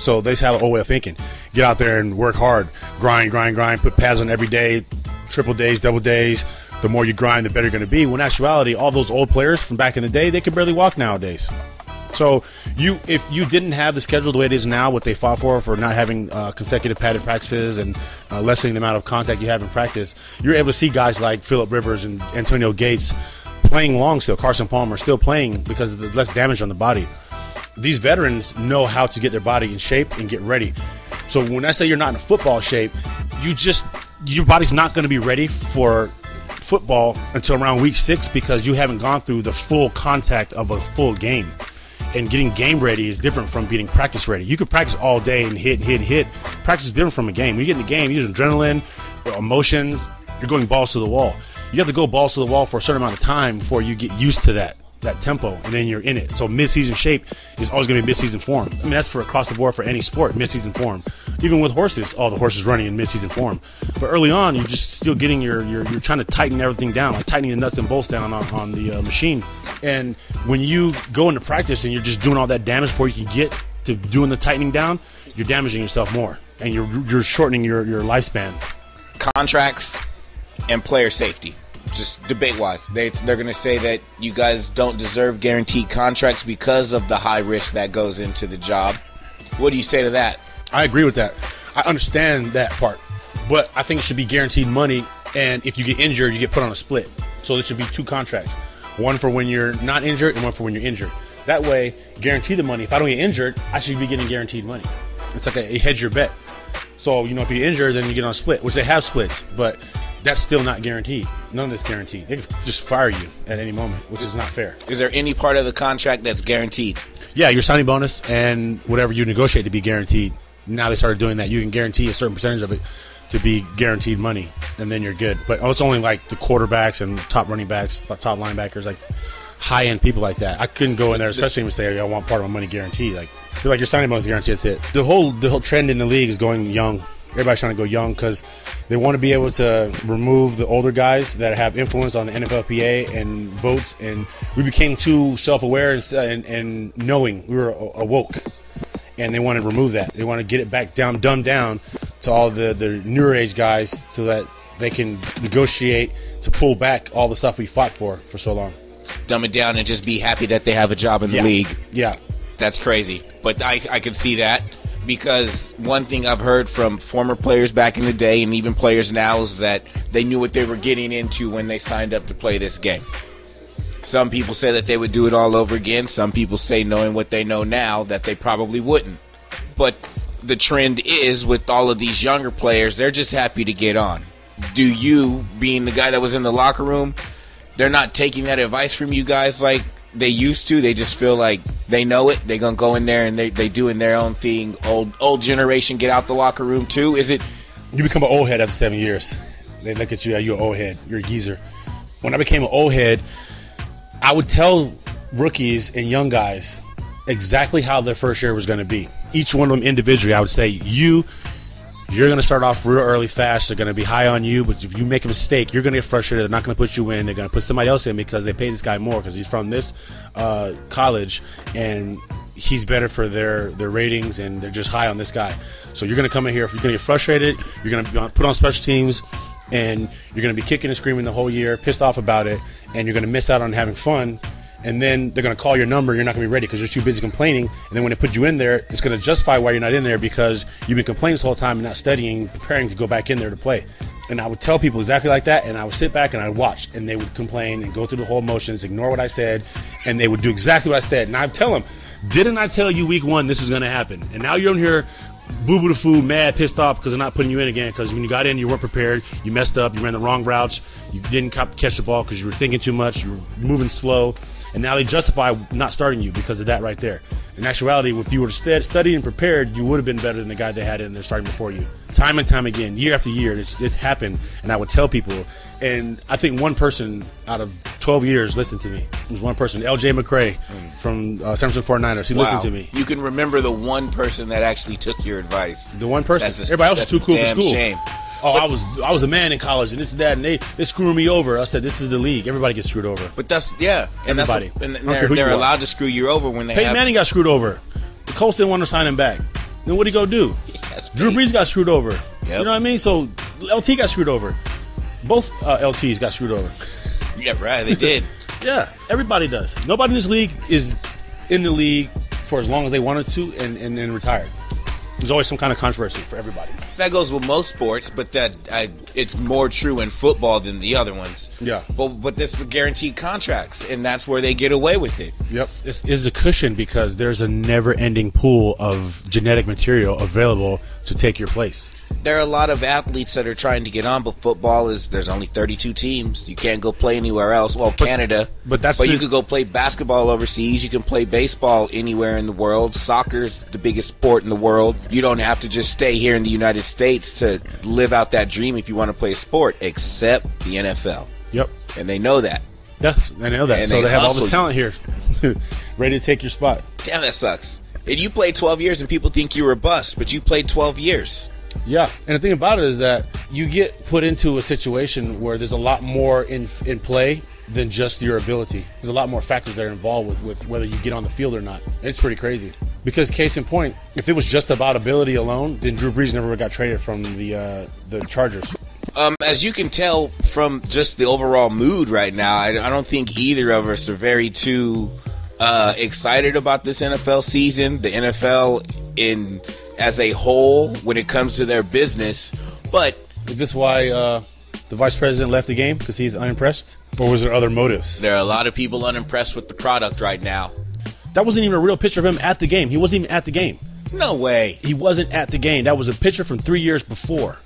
So they just have an old way of thinking. Get out there and work hard, grind, grind, grind, put pads on every day, triple days, double days. The more you grind, the better you're going to be. When actuality, all those old players from back in the day, they can barely walk nowadays. So you, if you didn't have the schedule the way it is now, what they fought for for not having uh, consecutive padded practices and uh, lessening the amount of contact you have in practice, you're able to see guys like Philip Rivers and Antonio Gates playing long still. Carson Palmer still playing because of the less damage on the body. These veterans know how to get their body in shape and get ready. So when I say you're not in football shape, you just your body's not going to be ready for football until around week six because you haven't gone through the full contact of a full game. And getting game ready is different from being practice ready. You can practice all day and hit, hit, hit. Practice is different from a game. When you get in the game, you use adrenaline, emotions. You're going balls to the wall. You have to go balls to the wall for a certain amount of time before you get used to that that tempo, and then you're in it. So mid-season shape is always going to be mid-season form. I mean, that's for across the board for any sport, mid-season form. Even with horses, all the horses running in mid-season form. But early on, you're just still getting your, your you're trying to tighten everything down, like tightening the nuts and bolts down on, on the uh, machine. And when you go into practice and you're just doing all that damage before you can get to doing the tightening down, you're damaging yourself more, and you're you're shortening your your lifespan. Contracts and player safety. Just debate wise, they they're going to say that you guys don't deserve guaranteed contracts because of the high risk that goes into the job. What do you say to that? I agree with that. I understand that part, but I think it should be guaranteed money. And if you get injured, you get put on a split. So there should be two contracts: one for when you're not injured, and one for when you're injured. That way, guarantee the money. If I don't get injured, I should be getting guaranteed money. It's like a, a hedge your bet. So you know, if you get injured, then you get on a split, which they have splits, but that's still not guaranteed. None of this guaranteed. They can just fire you at any moment, which is not fair. Is there any part of the contract that's guaranteed? Yeah, your signing bonus and whatever you negotiate to be guaranteed. Now they started doing that. You can guarantee a certain percentage of it to be guaranteed money, and then you're good. But it's only like the quarterbacks and top running backs, top linebackers, like high end people like that. I couldn't go in there, especially if say I want part of my money guaranteed. Like, feel like your signing bonus guaranteed. That's it. The whole the whole trend in the league is going young. Everybody's trying to go young because they want to be able to remove the older guys that have influence on the NFLPA and votes. And we became too self aware and, and, and knowing. We were awoke and they want to remove that. They want to get it back down, dumbed down to all the the newer age guys, so that they can negotiate to pull back all the stuff we fought for for so long. Dumb it down and just be happy that they have a job in the Yeah. league. Yeah, That's crazy. But I, I could see that because one thing I've heard from former players back in the day and even players now is that they knew what they were getting into when they signed up to play this game. Some people say that they would do it all over again. Some people say, knowing what they know now, that they probably wouldn't. But the trend is with all of these younger players, they're just happy to get on. Do you, being the guy that was in the locker room, they're not taking that advice from you guys like they used to. They just feel like they know it. They're gonna go in there and they they doing their own thing. Old old generation get out the locker room too. Is it? You become an old head after seven years. They look at you, you're an old head. You're a geezer. When I became an old head, I would tell rookies and young guys exactly how their first year was going to be. Each one of them individually, I would say, you, you're going to start off real early, fast. They're going to be high on you, but if you make a mistake, you're going to get frustrated. They're not going to put you in. They're going to put somebody else in because they pay this guy more because he's from this uh, college and he's better for their their ratings and they're just high on this guy. So you're going to come in here. You're going to get frustrated, you're going to put on special teams and you're going to be kicking and screaming the whole year, pissed off about it, and you're going to miss out on having fun. And then they're going to call your number. You're not going to be ready because you're too busy complaining. And then when they put you in there, it's going to justify why you're not in there because you've been complaining this whole time and not studying, preparing to go back in there to play. And I would tell people exactly like that, and I would sit back and I'd watch, and they would complain and go through the whole motions, ignore what I said, and they would do exactly what I said. And I'd tell them, didn't I tell you week one this was going to happen? And now you're in here boo boo the fool, mad, pissed off because they're not putting you in again. Because when you got in, you weren't prepared. You messed up. You ran the wrong routes. You didn't catch the ball because you were thinking too much. You were moving slow. And now they justify not starting you because of that right there. In actuality, if you were studied and prepared, you would have been better than the guy they had in there starting before you. Time and time again, year after year, it's, it's happened. And I would tell people, and I think one person out of 12 years listened to me. It was one person, LJ McCray from uh, San Francisco 49ers. He Wow. listened to me. You can remember the one person that actually took your advice. The one person. That's a- Everybody else is too cool for school. shame. Oh, I was I was a man in college and this and that, and they they screwing me over. I said, this is the league. Everybody gets screwed over. But that's yeah, and Everybody. that's and I don't care they're, they're are. allowed to screw you over when they Peyton have. Manning got screwed over. The Colts didn't want to sign him back. Then what would he go do? <laughs> Yes, Drew Brees got screwed over. Yep. You know what I mean? So LT got screwed over. Both uh, LTs got screwed over. <laughs> Yeah, right. They did. <laughs> Yeah, everybody does. Nobody in this league is in the league for as long as they wanted to and, and then retired. There's always some kind of controversy for everybody. That goes with most sports, but that I, it's more true in football than the other ones. Yeah. But but this is guaranteed contracts, and that's where they get away with it. Yep. This is a cushion because there's a never ending pool of genetic material available to take your place. There are a lot of athletes that are trying to get on, but football is there's only 32 teams. You can't go play anywhere else. Well, Canada, but that's but the- you could go play basketball overseas. You can play baseball anywhere in the world. Soccer's the biggest sport in the world. You don't have to just stay here in the United States to live out that dream if you want to play a sport, except the NFL, Yep. and they know that. Yes, I know that. And so they they have all this talent here, <laughs> ready to take your spot. Damn, that sucks. And you played 12 years, and people think you were a bust, but you played 12 years. Yeah, and the thing about it is that you get put into a situation where there's a lot more in in play than just your ability. There's a lot more factors that are involved with, with whether you get on the field or not. It's pretty crazy. Because case in point, if it was just about ability alone, then Drew Brees never got traded from the uh, the Chargers. Um, as you can tell from just the overall mood right now, I, I don't think either of us are very too uh, excited about this NFL season. The NFL in as a whole, when it comes to their business, but Is this why uh, the vice president left the game because he's unimpressed, or was there other motives? there are a lot of people unimpressed with the product right now. That wasn't even a real picture of him at the game. He wasn't even at the game. No way. he wasn't at the game. That was a picture from three years before,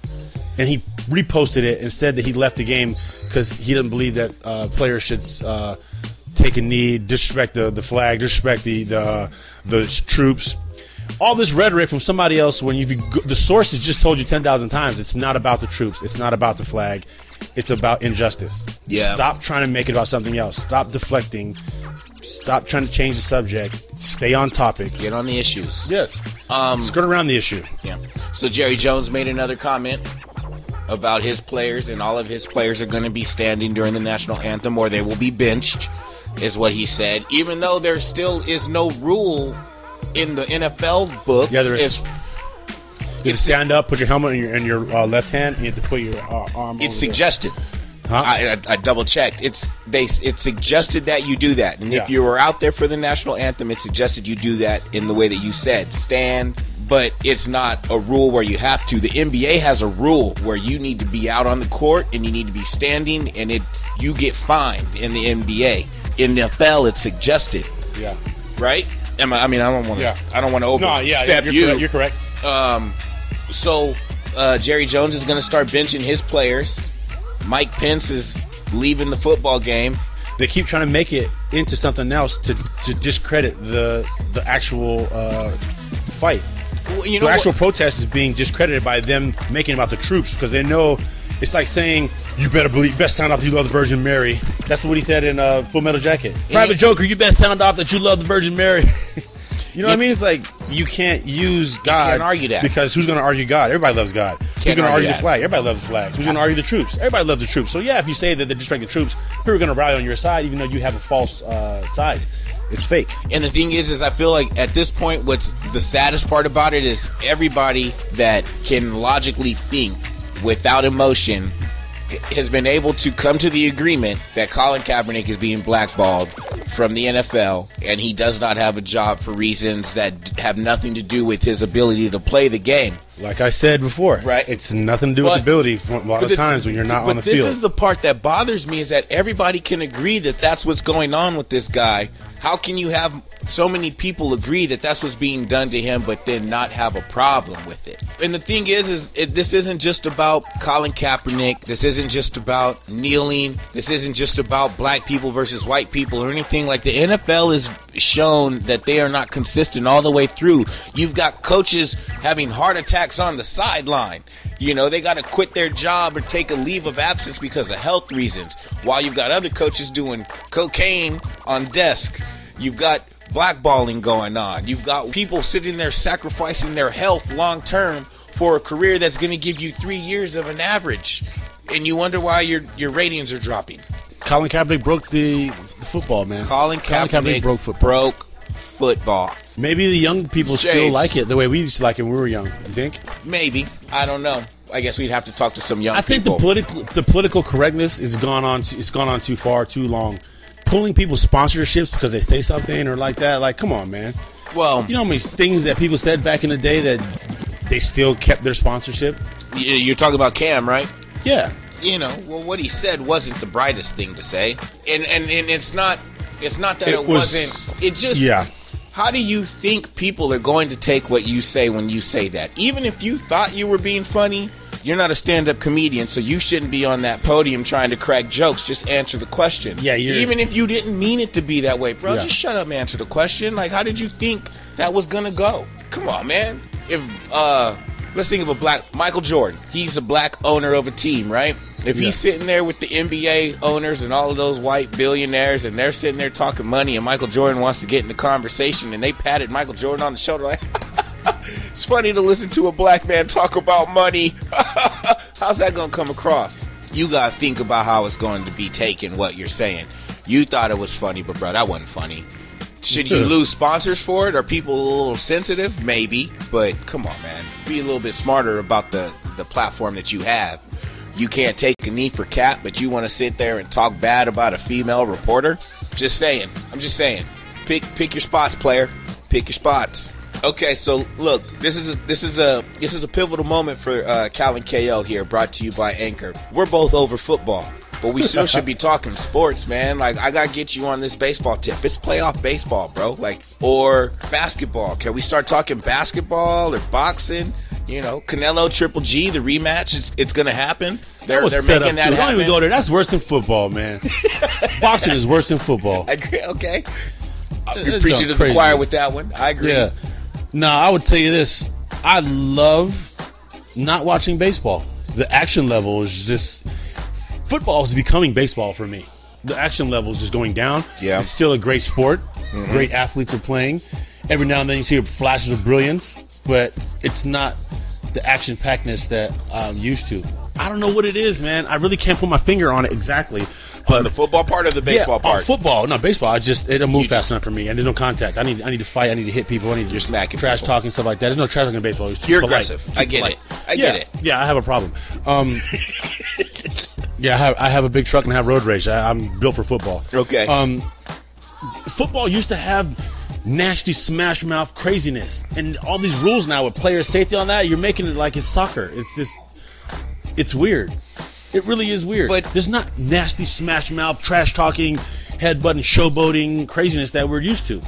and he reposted it and said that he left the game because he didn't believe that uh, players should uh, take a knee, disrespect the, the flag, disrespect the the the troops. All this rhetoric from somebody else when you the source has just told you ten thousand times it's not about the troops, it's not about the flag, it's about injustice. Yeah. Stop trying to make it about something else. Stop deflecting. Stop trying to change the subject. Stay on topic. Get on the issues. Yes. Um, Skirt around the issue. Yeah. So Jerry Jones made another comment about his players, and all of his players are going to be standing during the national anthem, or they will be benched, is what he said. Even though there still is no rule in the NFL book. Yeah, there is. You stand up, put your helmet in your, in your uh, left hand, and you have to put your uh, arm. it's suggested. Huh? I, I, I double checked. It's they. It suggested that you do that, and Yeah. if you were out there for the national anthem, it suggested you do that in the way that you said, stand. But it's not a rule where you have to. The NBA has a rule where you need to be out on the court and you need to be standing, and it you get fined in the NBA. In the NFL, it's suggested, yeah. right? Am I, I mean, I don't want to. Yeah. I don't want to No, overstep yeah, you're you. correct. You're correct. Um, so uh, Jerry Jones is going to start benching his players. Mike Pence is leaving the football game. They keep trying to make it into something else to, to discredit the the actual uh, fight. Well, you the actual what? protest is being discredited by them making about the troops because they know it's like saying you better believe best sound off that you love the Virgin Mary. That's what he said in uh, Full Metal Jacket. Private Joker, you best sound off that you love the Virgin Mary. <laughs> you know what I mean? It's like you can't use God. You can't argue that. because who's going to argue God? Everybody loves God. who's Can't going to argue argue the that. flag? Everybody loves the flag. Who's going to argue the troops? Everybody loves the troops. So yeah, if you say that they're disrespecting the troops, people are going to rally on your side, even though you have a false uh, side. It's fake. And the thing is, is I feel like at this point, what's the saddest part about it is everybody that can logically think without emotion has been able to come to the agreement that Colin Kaepernick is being blackballed from the NFL and he does not have a job for reasons that have nothing to do with his ability to play the game. Like I said before, Right. It's nothing to do But- with ability. A lot of the- times when you're not on the field. this is the part that bothers me is that everybody can agree that that's what's going on with this guy. How can you have so many people agree that that's what's being done to him, but then not have a problem with it? And the thing is, is it, this isn't just about Colin Kaepernick. This isn't just about kneeling. This isn't just about black people versus white people or anything like. The NFL is shown that they are not consistent all the way through. You've got coaches having heart attacks on the sideline. You know, they got to quit their job or take a leave of absence because of health reasons. While you've got other coaches doing cocaine on desk. You've got blackballing going on. You've got people sitting there sacrificing their health long term for a career that's going to give you three years of an average. And you wonder why your, your ratings are dropping. Colin Kaepernick broke the, the football, man. Colin Kaepernick, broke football. broke football. Maybe the young people still like it the way we used to like it when we were young. You think? Maybe. I don't know. I guess we'd have to talk to some young people. I think the political the political correctness is gone on. It's gone on too far, too long. Pulling people's sponsorships because they say something or like that. Like, come on, man. well, You know how many things that people said back in the day that they still kept their sponsorship? you're talking about Cam, right? Yeah. you know, well, what he said wasn't the brightest thing to say, and and, and it's not, it's not that it, It was- wasn't. It just, Yeah. How do you think people are going to take what you say when you say that? Even if you thought you were being funny, you're not a stand-up comedian, so you shouldn't be on that podium trying to crack jokes. Just answer the question. Yeah, you're- Even if you didn't mean it to be that way, bro, Yeah. just shut up and answer the question. Like, how did you think that was gonna go? Come on, man. If uh, let's think of a black Michael Jordan. He's a black owner of a team, right? If Yeah. he's sitting there with the NBA owners and all of those white billionaires, and they're sitting there talking money, and Michael Jordan wants to get in the conversation, and they patted Michael Jordan on the shoulder like, <laughs> "It's funny to listen to a black man talk about money." <laughs> How's that gonna come across? You gotta think about how it's going to be taken. What you're saying. You thought it was funny, but bro, that wasn't funny. Should you lose sponsors for it? Are people a little sensitive? Maybe, but come on, man. Be a little bit smarter about the the platform that you have. You can't take a knee for Cap, but you want to sit there and talk bad about a female reporter? Just saying. I'm just saying. Pick pick your spots, player. Pick your spots. Okay, so look, this is a, this is a this is a pivotal moment for uh, Cal and KO here, brought to you by Anchor. We're both over football, but we still should be talking sports, man. Like I gotta get you on this baseball tip. It's playoff baseball, bro. Like or basketball. Can we start talking basketball or boxing? You know, Canelo Triple G, the rematch. It's it's gonna happen. They're That was they're set making up that too. Don't even go there. That's worse than football, man. <laughs> Boxing is worse than football. I agree. Okay, Uh, you're preaching to the crazy. choir with that one. I agree. Yeah. No, I would tell you this. I love not watching baseball. The action level is just football is becoming baseball for me. The action level is just going down. Yeah. It's still a great sport. Great athletes are playing. Every now and then you see flashes of brilliance, but it's not the action packedness that I'm used to. I don't know what it is, man. I really can't put my finger on it exactly. But The football part or the baseball yeah, part? football, no baseball. I just it'll move You fast just- enough for me, and there's no contact. I need I need to fight. I need to hit people. I need to You're smacking trash people. talking stuff like that. There's no trash talking in baseball. It's too You're polite. aggressive. I get polite. it. I yeah, get it. Yeah, I have a problem. Um, <laughs> yeah, I have, I have a big truck and I have road rage. I, I'm built for football. Okay. Um, football used to have nasty smash mouth craziness, and all these rules now with player safety on that. You're making it like it's soccer. It's just, it's weird. It really is weird. But- there's not nasty smash mouth, trash talking, head headbutting, showboating craziness that we're used to.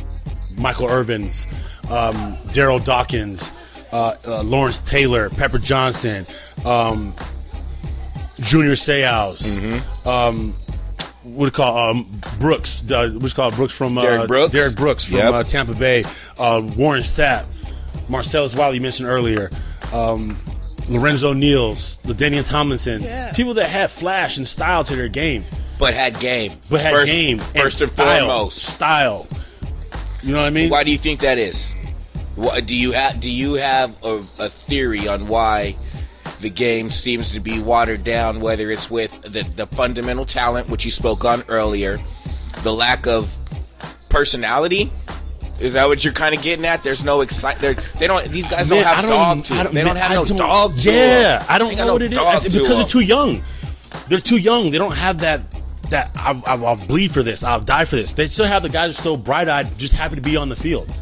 Michael Irvins, um, Daryl Dawkins, uh, uh, Lawrence Taylor, Pepper Johnson, um, Junior Seau, um, what do you call um, Brooks? Uh, what's called Brooks from uh, Derrick Brooks? Derrick Brooks from Yep. uh, Tampa Bay. Uh, Warren Sapp, Marcellus Wiley you mentioned earlier. Um, Lorenzo Neals, LaDainian Tomlinsons, Yeah. people that had flash and style to their game, but had game. but had first, game first and, style, foremost. Style. You know what I mean? Why do you think that is? What, do you have Do you have a, a theory on why the game seems to be watered down? Whether it's with the, the fundamental talent, which you spoke on earlier, the lack of personality. Is that what you're kind of getting at? There's no excitement. they're- don't. These guys Man, don't have I dog to them. They don't have I no don't- dog to Yeah. I don't know got what no it is It's because they're too young. They're too young. They don't have that. That I'll, I'll, I'll bleed for this. I'll die for this. They still have the guys who are still bright eyed, just happy to be on the field.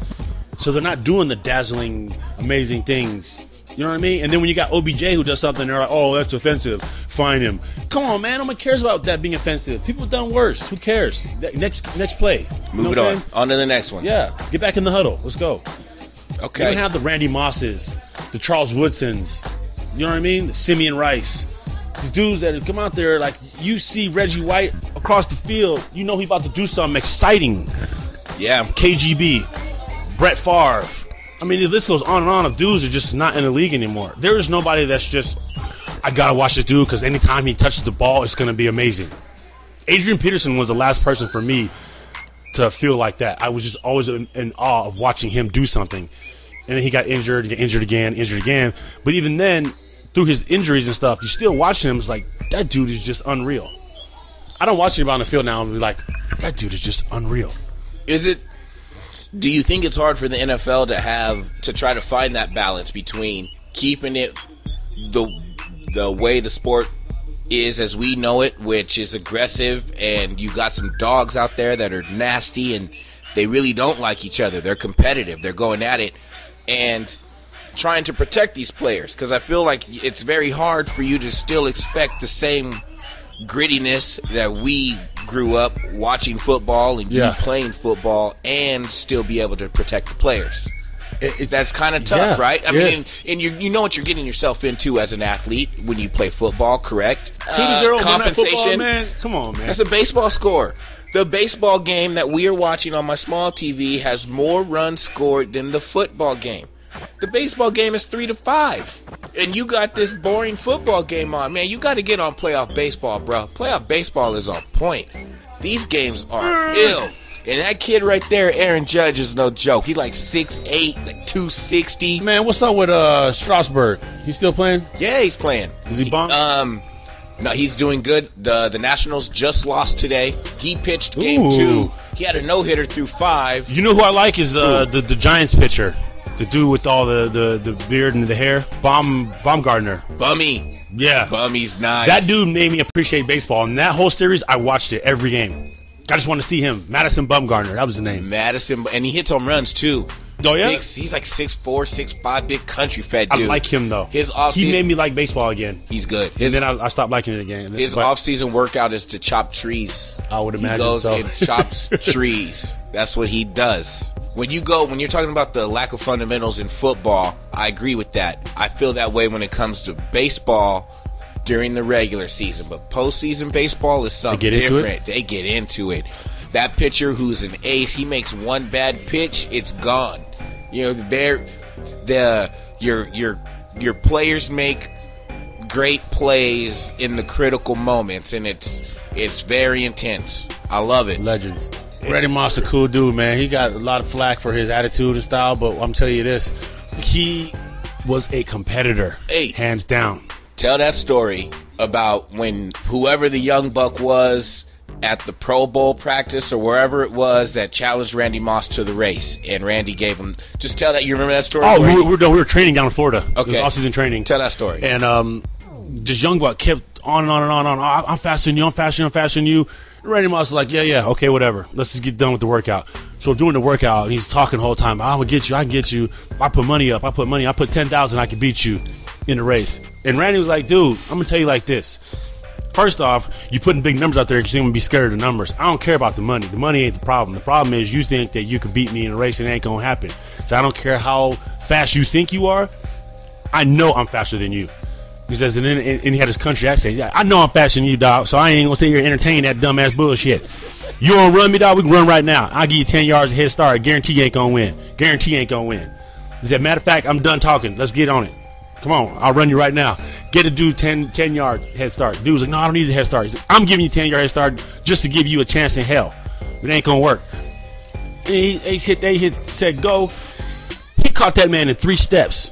So they're not doing the dazzling, amazing things. You know what I mean? And then when you got OBJ who does something, they're like, "Oh, that's offensive. Fine him." Come on, man. Nobody cares about that being offensive. People have done worse. Who cares? Next, next play. You Move know it on. On to the next one. Yeah, get back in the huddle. Let's go. You Okay. don't have the Randy Mosses, the Charles Woodsons, you know what I mean? The Simeon Rice. These dudes that come out there, like you see Reggie White across the field, you know he about to do something exciting. yeah. KGB, Brett Favre. I mean, the list goes on and on of dudes are just not in the league anymore. There is nobody that's just, I gotta watch this dude because anytime he touches the ball, it's gonna be amazing. Adrian Peterson was the last person for me to feel like that. I was just always in, awe of watching him do something. And then he got injured, get injured again, injured again. But even then, through his injuries and stuff, you still watch him. It's like that dude is just unreal. I don't watch anybody on the field now and be like, that dude is just unreal. Is it? Do you think it's hard for the NFL to have to try to find that balance between keeping it the the way the sport is as we know it, which is aggressive, and you got some dogs out there that are nasty and they really don't like each other. They're competitive. They're going at it, and trying to protect these players because I feel like it's very hard for you to still expect the same grittiness that we grew up watching football and Yeah. playing football and still be able to protect the players. It- That's kind of tough, Yeah, right? I yeah. mean, and you you know what you're getting yourself into as an athlete when you play football, correct? Uh, zero, man, that compensation. football, man. Come on, man. That's a baseball score. The baseball game that we are watching on my small TV has more runs scored than the football game. The baseball game is three to five. And you got this boring football game on. Man, you got to get on playoff baseball, bro. Playoff baseball is on point. These games are ill. And that kid right there, Aaron Judge, is no joke. He like 6'8, like 260. man, what's up with uh Strasburg? He's still playing? Yeah, he's playing. Is he bomb? Um, no, he's doing good. the The Nationals just lost today. He pitched game Ooh. two. He had a no hitter through five. You know who I like is uh, the the Giants pitcher, the dude with all the, the, the beard and the hair, Baum Bumgarner. Bummy, Yeah, Bummy's nice. that dude made me appreciate baseball. And that whole series, I watched it every game. I just want to see him, Madison Bumgarner. That was his name. Madison, and he hits home runs too. Oh yeah, Big, he's like 6'4", 6'5", big country fed I like him though. His off he made me like baseball again. He's good. And then I, I stopped liking it again. his But- off season workout is to chop trees. I would he imagine goes so. and chops <laughs> trees. That's what he does. When you go, when you're talking about the lack of fundamentals in football, I agree with that. I feel that way when it comes to baseball during the regular season, but postseason baseball is something it? different. They get into it. That pitcher who's an ace, he makes one bad pitch, it's gone. You know, they're the your your your players make great plays in the critical moments, and it's it's very intense. I love it. Legends. Randy Moss a cool dude, man. He got a lot of flack for his attitude and style, but I'm telling you this, he was a competitor, Hey. hands down. Tell that story about when whoever the young buck was at the Pro Bowl practice or wherever it was that challenged Randy Moss to the race, and Randy gave him. Just tell that. You remember that story? Oh, we were, we were, no, we were training down in Florida. Okay. off-season training. Tell that story. And um, this young buck kept on and on and on and on. "I- I'm faster than you. I'm faster than you. I'm faster than you. And Randy Moss was like, yeah, yeah, okay, whatever. Let's just get done with the workout. So we're doing the workout, and he's talking the whole time. I'm gonna get you. I can get you. I put money up. I put money. I put ten thousand. I can beat you in the race. And Randy was like, dude, I'm gonna tell you like this. First off, you putting big numbers out there because you're gonna be scared of the numbers. I don't care about the money. The money ain't the problem. The problem is you think that you can beat me in a race and it ain't gonna happen. So I don't care how fast you think you are. I know I'm faster than you. He says, and then and he had his country accent. I know I'm faster than you, dog, so I ain't gonna sit here and entertain that dumbass bullshit. You wanna run me, dog? We can run right now. I'll give you 10 yards of head start. Guarantee you ain't gonna win. Guarantee you ain't gonna win. He said, matter of fact, I'm done talking. Let's get on it. Come on, I'll run you right now. Get a dude 10, 10 yard head start. Dude's like, no, I don't need a head start. He's like, I'm giving you 10 yard head start just to give you a chance in hell. It ain't gonna work. He, he hit, they hit, said go. He caught that man in three steps.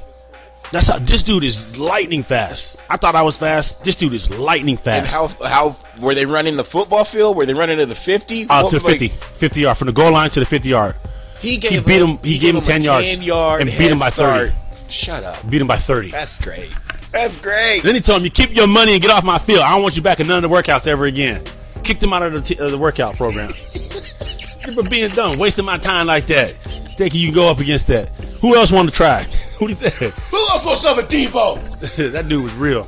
That's how this dude is lightning fast. I thought I was fast. This dude is lightning fast. And how how were they running the football field? Were they running to the fifty? uh, to was, like- 50, 50 yard from the goal line to the 50 yard. he gave he beat him- he gave him 10 yards 10 yard and beat him by head 30. start. Shut up. Beat him by 30. That's great. That's great. Then he told him, "You keep your money and get off my field. I don't want you back in none of the workouts ever again." Kicked him out of the, t- uh, the workout program <laughs> for being dumb, wasting my time like that. Thinking you can go up against that. Who else wanted to try? What is that? Who else wants up at Debo? <laughs> that dude was real.